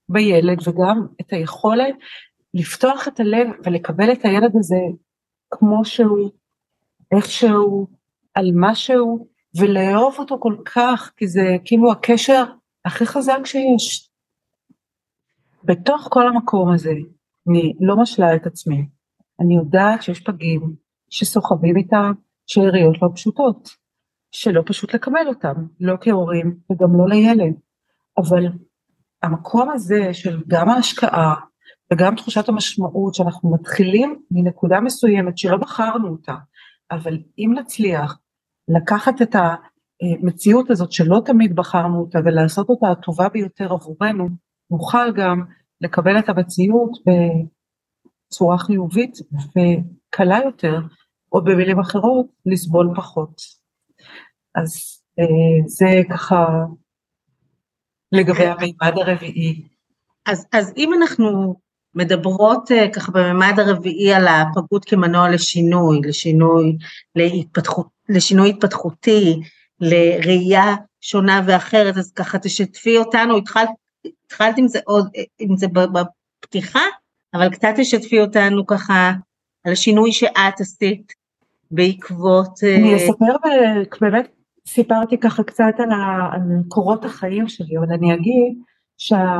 בילד וגם את היכולת לפתוח את הלב ולקבל את הילד הזה כמו שהוא, איך שהוא, על מה שהוא, ולאהוב אותו כל כך, כי זה כאילו הקשר הכי חזק שיש. בתוך כל המקום הזה, אני לא משלה את עצמי, אני יודעת שיש פגים שסוחבים איתם שאריות לא פשוטות, שלא פשוט לקבל אותם, לא כהורים וגם לא לילד, אבל המקום הזה של גם ההשקעה וגם תחושת המשמעות שאנחנו מתחילים מנקודה מסוימת שלא בחרנו אותה, אבל אם נצליח לקחת את המציאות הזאת שלא תמיד בחרנו אותה ולעשות אותה הטובה ביותר עבורנו, נוכל גם לקבל את המציאות בצורה חיובית וקלה יותר, או במילים אחרות, לסבול פחות. אז אה, זה ככה לגבי המימד הרביעי.
אז, אז אם אנחנו מדברות uh, ככה בממד הרביעי על הפגות כמנוע לשינוי, לשינוי, להתפתחות, לשינוי התפתחותי, לראייה שונה ואחרת, אז ככה תשתפי אותנו, התחלת, התחלת עם זה עוד, עם זה בפתיחה, אבל קצת תשתפי אותנו ככה על השינוי שאת עשית בעקבות...
אה, אני אספר, באמת סיפרתי ככה קצת על, ה, על קורות החיים שלי, אבל אני אגיד שה...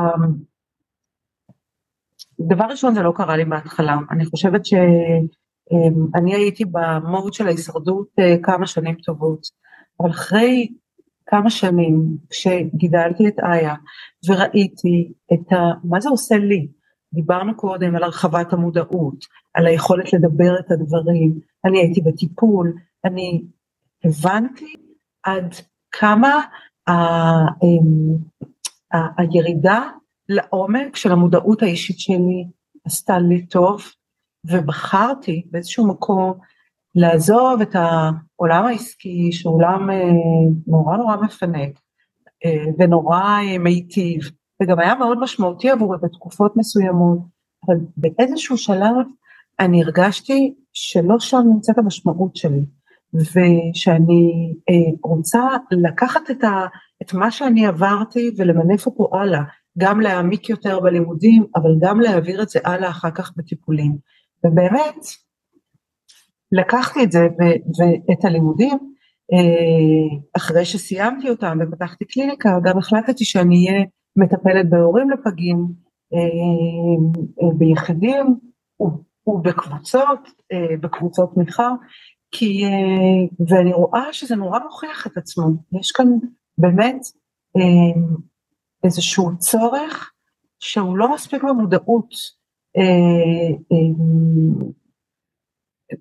דבר ראשון זה לא קרה לי בהתחלה, אני חושבת שאני הייתי במוד של ההישרדות אה, כמה שנים טובות, אבל אחרי כמה שנים כשגידלתי את איה וראיתי את ה... מה זה עושה לי, דיברנו קודם על הרחבת המודעות, על היכולת לדבר את הדברים, אני הייתי בטיפול, אני הבנתי עד כמה הירידה לעומק של המודעות האישית שלי עשתה לי טוב, ובחרתי באיזשהו מקום לעזוב את העולם העסקי, שהוא עולם אה, נורא נורא מפנק אה, ונורא אה, מיטיב, וגם היה מאוד משמעותי עבורי בתקופות מסוימות, אבל באיזשהו שלב אני הרגשתי שלא שם נמצאת המשמעות שלי, ושאני רוצה לקחת את, ה, את מה שאני עברתי ולמנף אותו הלאה, גם להעמיק יותר בלימודים, אבל גם להעביר את זה הלאה אחר כך בטיפולים. ובאמת, לקחתי את זה ואת הלימודים, אה, אחרי שסיימתי אותם ופתחתי קליניקה, גם החלטתי שאני אהיה מטפלת בהורים לפגים, אה, אה, ביחידים ובקבוצות, בקבוצות תמיכה, כי, ואני רואה שזה נורא מוכיח את עצמו, יש כאן באמת איזשהו צורך שהוא לא מספיק במודעות.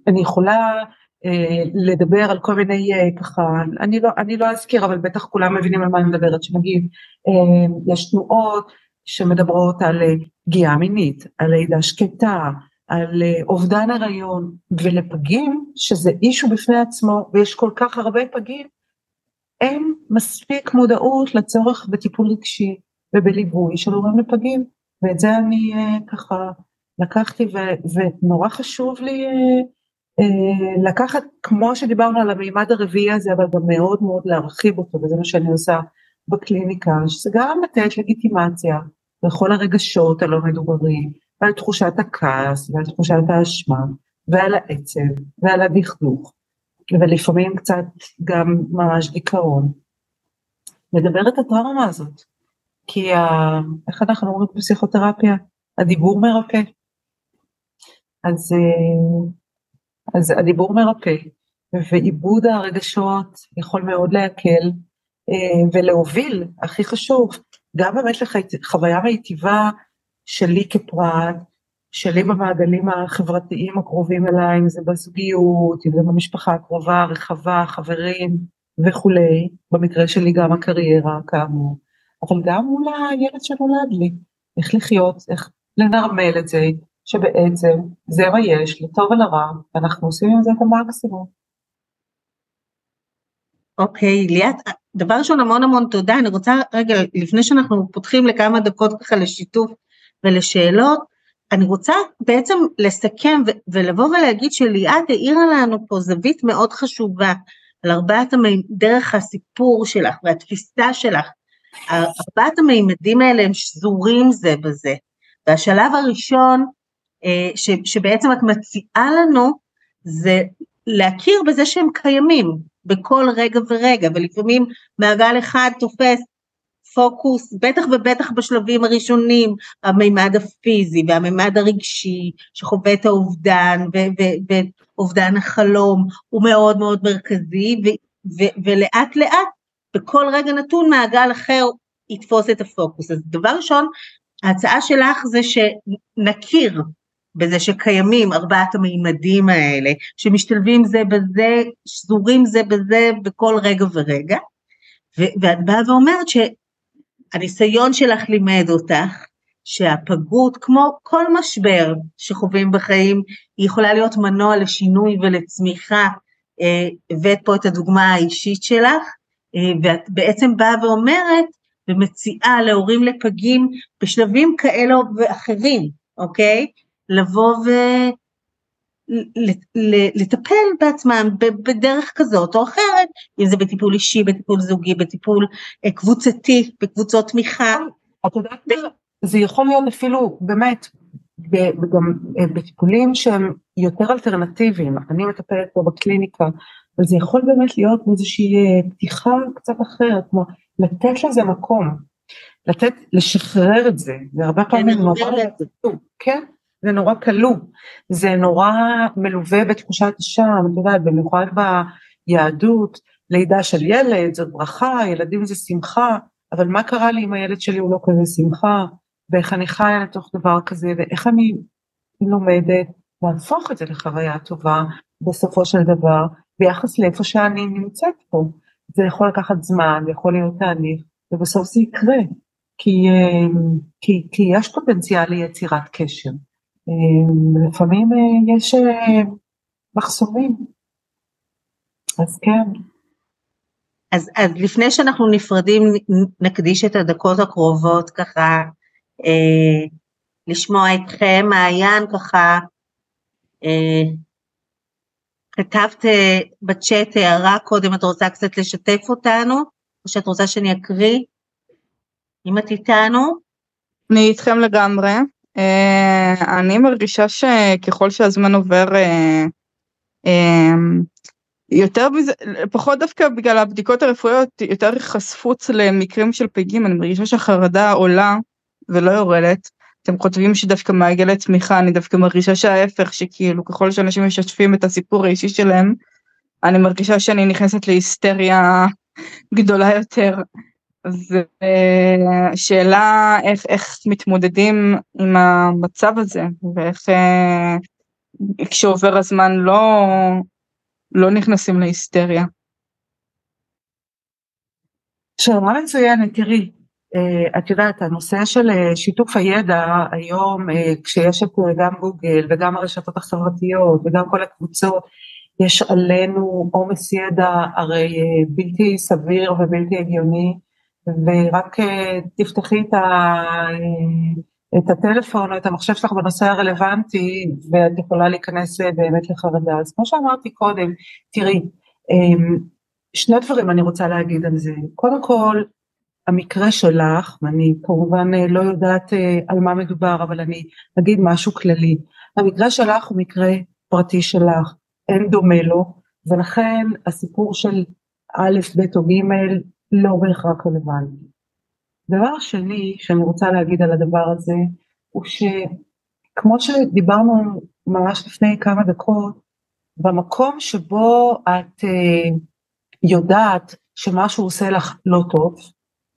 אני יכולה אה, לדבר על כל מיני אה, ככה, אני לא, אני לא אזכיר אבל בטח כולם מבינים על מה אני מדברת, שנגיד אה, יש תנועות שמדברות על פגיעה מינית, על לידה שקטה, על אובדן הריון, ולפגים שזה אישו בפני עצמו ויש כל כך הרבה פגים, אין מספיק מודעות לצורך בטיפול רגשי ובליווי של הורים לפגים, ואת זה אני ככה לקחתי ו, ונורא חשוב לי לקחת, כמו שדיברנו על המימד הרביעי הזה, אבל גם מאוד מאוד להרחיב אותו, וזה מה שאני עושה בקליניקה, שזה גם לתת לגיטימציה לכל הרגשות הלא מדוברים, ועל תחושת הכעס, ועל תחושת האשמה, ועל העצב, ועל הדכדוך, ולפעמים קצת גם ממש דיכאון. לדבר את הטראומה הזאת, כי ה... איך אנחנו אומרים בפסיכותרפיה? הדיבור מרפא. אז אה, אז הדיבור מרפא, ועיבוד הרגשות יכול מאוד להקל אה, ולהוביל, הכי חשוב, גם באמת לחוויה מיטיבה שלי כפרט, שלי במעגלים החברתיים הקרובים אליי, אם זה בזוגיות, אם זה במשפחה הקרובה, הרחבה, חברים וכולי, במקרה שלי גם הקריירה כאמור, אבל גם מול הילד שנולד לי, איך לחיות, איך לנרמל את זה, שבעצם זה מה יש, לטוב ולרע, ואנחנו עושים עם זה את המקסימום.
אוקיי, okay, ליאת, דבר ראשון המון המון תודה, אני רוצה רגע, לפני שאנחנו פותחים לכמה דקות ככה לשיתוף ולשאלות, אני רוצה בעצם לסכם ולבוא ולהגיד שליאת העירה לנו פה זווית מאוד חשובה על ארבעת המימדים, דרך הסיפור שלך והתפיסה שלך. ארבעת המימדים האלה הם שזורים זה בזה, והשלב הראשון ש, שבעצם את מציעה לנו זה להכיר בזה שהם קיימים בכל רגע ורגע ולפעמים מעגל אחד תופס פוקוס בטח ובטח בשלבים הראשונים המימד הפיזי והמימד הרגשי שחווה את האובדן ואובדן החלום הוא מאוד מאוד מרכזי ולאט לאט בכל רגע נתון מעגל אחר יתפוס את הפוקוס. אז דבר ראשון ההצעה שלך זה שנכיר בזה שקיימים ארבעת המימדים האלה, שמשתלבים זה בזה, שזורים זה בזה בכל רגע ורגע, ואת באה ואומרת שהניסיון שלך לימד אותך שהפגות, כמו כל משבר שחווים בחיים, היא יכולה להיות מנוע לשינוי ולצמיחה, אה, הבאת פה את הדוגמה האישית שלך, אה, ואת בעצם באה ואומרת ומציעה להורים לפגים בשלבים כאלו ואחרים, אוקיי? לבוא ולטפל בעצמם בדרך כזאת או אחרת, אם זה בטיפול אישי, בטיפול זוגי, בטיפול אה, קבוצתי, בקבוצות תמיכה.
את יודעת מה? זה יכול להיות אפילו באמת גם אה, בטיפולים שהם יותר אלטרנטיביים, אני מטפלת פה בקליניקה, אבל זה יכול באמת להיות איזושהי אה, פתיחה קצת אחרת, כמו לתת לזה מקום, לתת, לשחרר את זה, זה הרבה כן, פעמים נורא, כן, זה נורא כלוא, זה נורא מלווה בתחושת אשם, את יודעת, במיוחד ביהדות, לידה של ילד זאת ברכה, ילדים זה שמחה, אבל מה קרה לי אם הילד שלי הוא לא כזה שמחה, ואיך אני חיה לתוך דבר כזה, ואיך אני לומדת להפוך את זה לחוויה טובה בסופו של דבר, ביחס לאיפה שאני נמצאת פה. זה יכול לקחת זמן, זה יכול להיות תהליך, ובסוף זה יקרה, כי, כי, כי יש פוטנציאל ליצירת קשר. לפעמים יש מחסומים, אז כן.
אז, אז לפני שאנחנו נפרדים נקדיש את הדקות הקרובות ככה אה, לשמוע אתכם, מעיין ככה אה, כתבת אה, בצ'אט הערה קודם, את רוצה קצת לשתף אותנו, או שאת רוצה שאני אקריא? אם את איתנו?
אני איתכם לגמרי. Uh, אני מרגישה שככל שהזמן עובר, uh, uh, יותר מזה, פחות דווקא בגלל הבדיקות הרפואיות, יותר חשפות למקרים של פגים, אני מרגישה שהחרדה עולה ולא יורדת. אתם כותבים שדווקא מעגלי תמיכה, אני דווקא מרגישה שההפך, שכאילו ככל שאנשים משתפים את הסיפור האישי שלהם, אני מרגישה שאני נכנסת להיסטריה גדולה יותר. ושאלה איך, איך מתמודדים עם המצב הזה, ואיך אה, כשעובר הזמן לא, לא נכנסים להיסטריה.
שאלה מצוינת, תראי, אה, את יודעת, הנושא של אה, שיתוף הידע היום, אה, כשיש את גם גוגל וגם הרשתות החברתיות וגם כל הקבוצות, יש עלינו עומס ידע הרי בלתי סביר ובלתי הגיוני, ורק תפתחי את, ה, את הטלפון או את המחשב שלך בנושא הרלוונטי, ואת יכולה להיכנס באמת לחרדה. אז כמו שאמרתי קודם, תראי, שני דברים אני רוצה להגיד על זה. קודם כל, המקרה שלך, ואני כמובן אה, לא יודעת אה, על מה מדובר, אבל אני אגיד משהו כללי. המקרה שלך הוא מקרה פרטי שלך, אין דומה לו, ולכן הסיפור של א', ב' או ג' לא בהכרח רלוונטי. דבר שני שאני רוצה להגיד על הדבר הזה, הוא שכמו שדיברנו ממש לפני כמה דקות, במקום שבו את uh, יודעת שמשהו עושה לך לא טוב,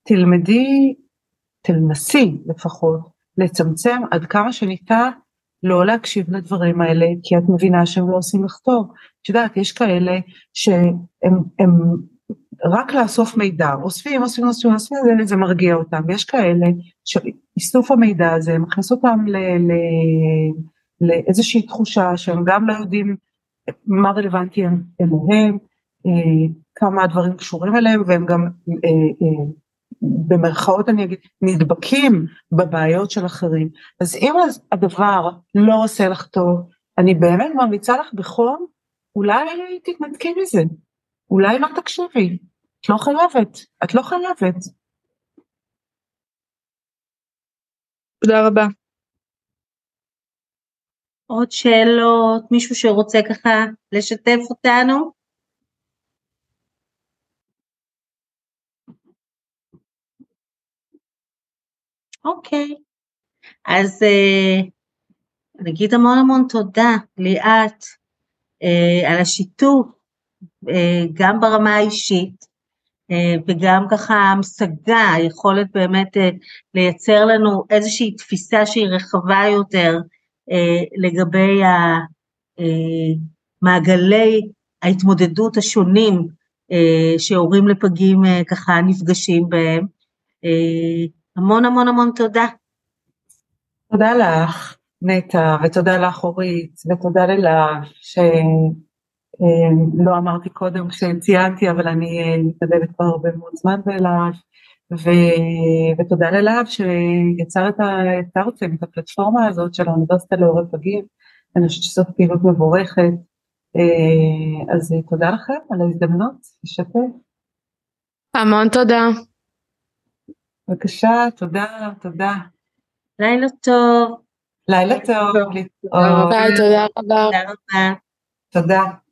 תלמדי, תנסי לפחות, לצמצם עד כמה שניתן לא להקשיב לדברים האלה, כי את מבינה שהם לא עושים לך טוב. את יודעת, יש כאלה שהם הם, רק לאסוף מידע, אוספים, אוספים, אוספים, אוספים, זה, זה מרגיע אותם, ויש כאלה שאיסוף המידע הזה מכניס אותם לאיזושהי תחושה שהם גם לא יודעים מה רלוונטי אליהם, אה, כמה הדברים קשורים אליהם, והם גם אה, אה, במרכאות אני אגיד, נדבקים בבעיות של אחרים. אז אם הדבר לא עושה לך טוב, אני באמת ממליצה לך בחום, אולי תתנתקי מזה, אולי לא תקשיבי, את לא חייבת, את לא חייבת.
תודה רבה.
עוד שאלות, מישהו שרוצה ככה לשתף אותנו? אוקיי. אז אה, נגיד המון המון תודה ליאת אה, על השיתוף, גם ברמה האישית אה, וגם ככה המשגה, היכולת באמת אה, לייצר לנו איזושהי תפיסה שהיא רחבה יותר אה, לגבי מעגלי ההתמודדות השונים אה, שהורים לפגים אה, ככה נפגשים בהם. אה, המון המון המון תודה.
תודה לך, נטע, ותודה לך אורית, ותודה ללהב, שלא אה, אמרתי קודם כשציינתי, אבל אני אה, מתנדבת כבר הרבה מאוד זמן בלהב, ו... ותודה ללהב שיצר את, ה... את הפלטפורמה הזאת של האוניברסיטה להורי פגים, אני חושבת שזאת פעילות מבורכת, אה, אז תודה לכם על ההזדמנות לשתף.
המון תודה.
בבקשה, תודה, תודה.
לילה טוב.
לילה טוב.
ביי, תודה רבה.
תודה רבה.
תודה.